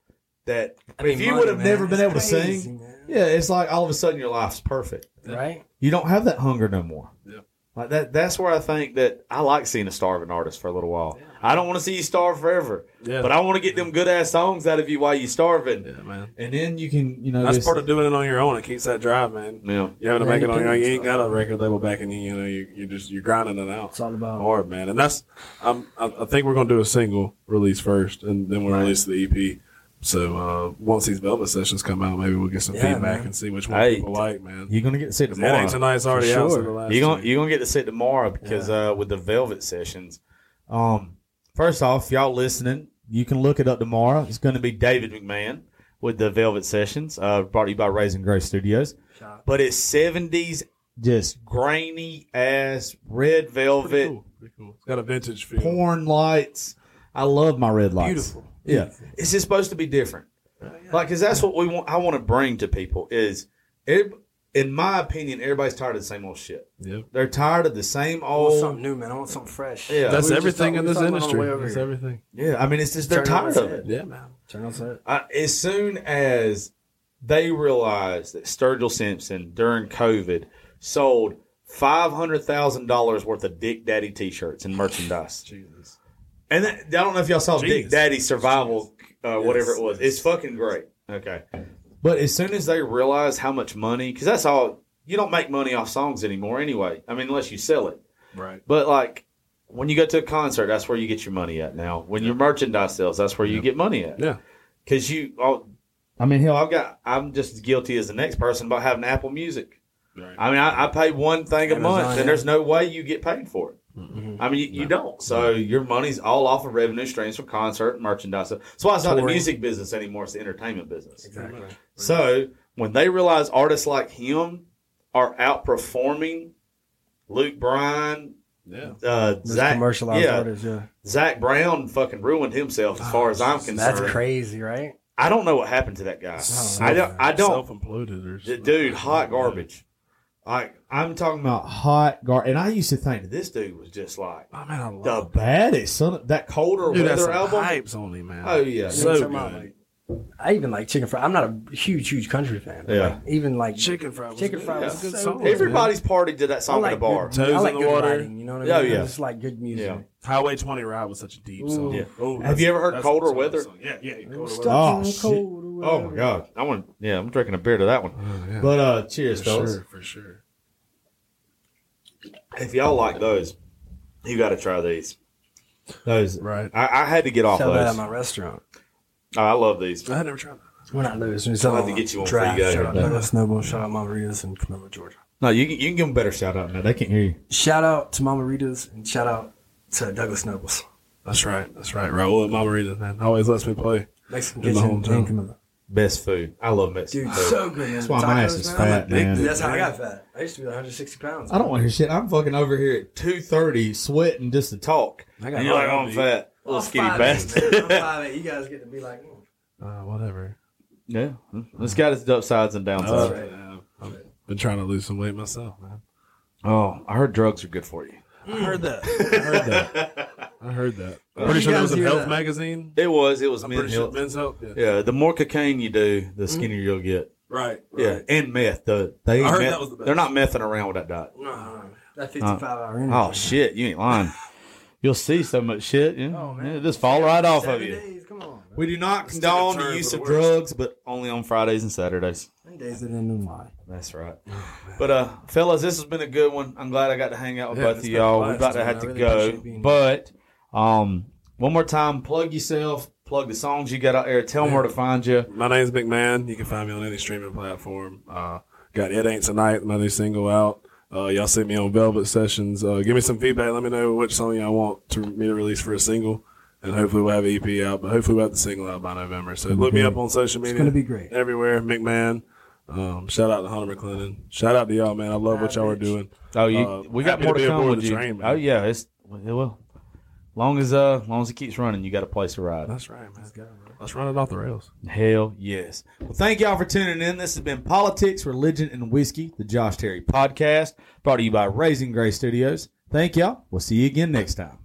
that I mean, if you money, would have man, never been it's able to crazy, sing, man. yeah, it's like all of a sudden your life's perfect. Right? You don't have that hunger no more. Yeah. Like that. That's where I think that I like seeing a starving artist for a little while. I don't want to see you starve forever, Yeah. but I want to get them good ass songs out of you while you're starving, Yeah, man. and then you can, you know, That's just- part of doing it on your own. It keeps that drive, man. Yeah. You having to Yeah, make it on your own. You ain't got a record label backing you. You know, you you just you're grinding it out. It's all about hard, man. And that's I'm, I, I think we're gonna do a single release first, and then we'll release the EP. So uh, once these Velvet sessions come out, maybe we'll get some Yeah, feedback man. and see which one Hey, people like, man. You're gonna get to see it That tomorrow. ain't tonight's already For out. So sure. the last You're gonna two. you're gonna get to see it tomorrow because uh, with the Velvet sessions. Um, first off, y'all listening, you can look it up tomorrow. It's going to be David McMahon with the Velvet sessions, uh, brought to you by Raising Grace Studios. But it's seventies, just grainy ass red Pretty velvet cool. Pretty cool. It's got a vintage feel. porn lights. I love my red lights. Beautiful. Yeah, it's just supposed to be different. Like, cause that's what we want. I want to bring to people is, every- in my opinion, everybody's tired of the same old shit. Yep. They're tired of the same I want old. something new, man. I want something fresh. Yeah. That's We were just everything in this were talking about on the industry. That's here. everything. Yeah, I mean, it's just they're Turn tired of it. Yeah, man. Turn on set. I, as soon as they realized that Sturgill Simpson during COVID sold five hundred thousand dollars worth of Dick Daddy T-shirts and merchandise, Jesus. And that, I don't know if y'all saw Dick Genius. Daddy Survival, uh, whatever Yes, it was. It's fucking great. Okay, but as soon as they realize how much money, because that's all you don't make money off songs anymore anyway. I mean, unless you sell it. Right. But like when you go to a concert, that's where you get your money at now. When your merchandise sells, that's where you get money at. Yeah. Because you, oh, I mean, hell, I've got, I'm just as guilty as the next person about having Apple Music. Right. I mean, I, I pay one thing a Amazon, month, yeah. and there's no way you get paid for it. I mean, you, you don't. So your money's all off of revenue streams from concert and merchandise. That's why it's not the music business anymore; it's the entertainment business. Exactly. So when they realize artists like him are outperforming Luke Bryan, Yeah. uh, Zach, commercialized yeah, artists, yeah. Zac Brown fucking ruined himself as far as I'm concerned. That's crazy, right? I don't know what happened to that guy. Self- I don't. I don't. Self-imploded or something. dude, hot garbage. Like I'm talking about hot garbage, and I used to think that this dude was just like Oh man, I love the baddest son. Of, that colder Dude, that's weather some album. hypes on me, man. Oh yeah, So You know what good. I'm talking about, like, I even like chicken fry. I'm not a huge, huge country fan. but, Yeah. like, even like Chicken Fry was Chicken good. Fry Yeah. was Good so song. good. Everybody's partied to that I song like at a bar. Good, Toes I like in the good water. writing. You know what I mean? Oh, mean? yeah. It's like good music. Yeah. Highway 20 Ride was such a deep song. Yeah. Oh, Have that's- you ever heard that's Colder a song, Weather? song. Yeah, yeah. Colder Stuck Weather. Oh, in shit. Oh my god, I want. Yeah, I'm drinking a beer to that one. Oh, yeah. But uh, cheers, for fellas. sure, for sure. If y'all like those, you got to try these. Those, Right. I, I had to get off Sell that at my restaurant. Oh, I love these. I had never tried that. We're not losing. We sell I'll have to get you one before you go. Shout out Yeah. Douglas Noble. Shout out Mama Rita's in Camilla, Georgia. No, you can you can give them a better shout out now. They can't hear you. Shout out to Mama Rita's and shout out to Douglas Nobles. That's right. That's right. Raul and Margarita, man. Always lets me play. Mexican In kitchen in. Best food. I love Mexican Dude, food. so good, man. That's why my ass is man. fat, man. addicted. That's how I got fat. I used to be 160 pounds. I don't want to hear shit. I'm fucking over here at two thirty, sweating just to talk. I got And you're like, my I'm fat, little I'm skinny 5'8", bastard. I'm *laughs* 5'8". You guys get to be like, mm. Uh, whatever. yeah, it's got its upsides and downsides. Uh, right. I've been trying to lose some weight myself, man. Oh, I heard drugs are good for you. I heard that. I heard that. I heard that. I'm pretty sure that was a Health that? magazine. It was. It was I'm men's pretty sure health. Men's Health. Yeah. Yeah, the more cocaine you do, the skinnier you'll get. Right. Yeah, and meth. The they I heard meth- that was the best. they're not messing around with that diet. No, no, no. That 55 hour energy. Oh shit, you ain't lying. You'll see so much shit. Yeah, yeah, just fall right off of you. days, come on. We do not Let's condone the use of worst. drugs, but only on Fridays and Saturdays. Seven days that didn't lie. That's right. But uh, fellas, this has been a good one. I'm glad I got to hang out with Yeah, both of y'all. We're blast, about to have to go, appreciate being here. but um, one more time, plug yourself. plug the songs you got out there. Tell them where to find you. My name's McMahon. You can find me on any streaming platform. Uh, got It Ain't Tonight, my new single out. Uh, y'all see me on Velvet Sessions. Uh, give me some feedback. Let me know which song y'all want to me to release for a single. And hopefully we'll have an EP out, but hopefully we'll have the single out by November. So look me up on social media. It's gonna be great. Everywhere, McMahon. Um, shout out to Hunter McClendon. Shout out to y'all, man. I love what y'all are doing. Oh, you, Uh, we got more to to, come with you. train, oh yeah, it's well, long as uh, long as it keeps running, you got a place to ride. That's right, man. Let's run it off the rails. Hell yes. Well, thank y'all for tuning in. This has been Politics, Religion, and Whiskey, the Josh Terry podcast, brought to you by Raising Grace Studios. Thank y'all. We'll see you again next time.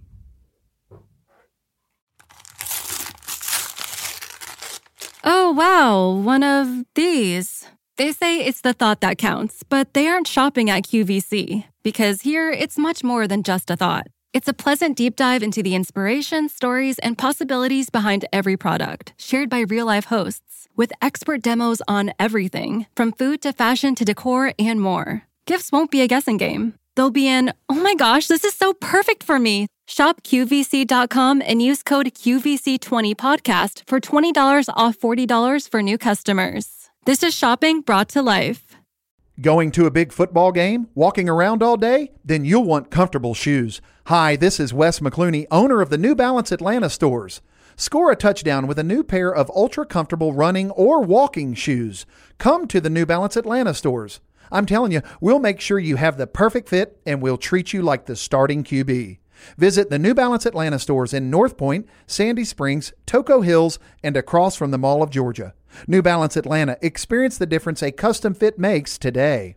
Oh, wow, one of these. They say it's the thought that counts, but they aren't shopping at QVC because here it's much more than just a thought. It's a pleasant deep dive into the inspiration, stories, and possibilities behind every product, shared by real life hosts, with expert demos on everything from food to fashion to decor and more. Gifts won't be a guessing game. They'll be in, oh my gosh, this is so perfect for me. Shop QVC.com and use code QVC20podcast for $20 off $40 for new customers. This is shopping brought to life. Going to a big football game? Walking around all day? Then you'll want comfortable shoes. Hi, this is Wes McClooney, owner of the New Balance Atlanta stores. Score a touchdown with a new pair of ultra comfortable running or walking shoes. Come to the New Balance Atlanta stores. I'm telling you, we'll make sure you have the perfect fit and we'll treat you like the starting QB. Visit the New Balance Atlanta stores in North Point, Sandy Springs, Toco Hills, and across from the Mall of Georgia. New Balance Atlanta. Experience the difference a custom fit makes today.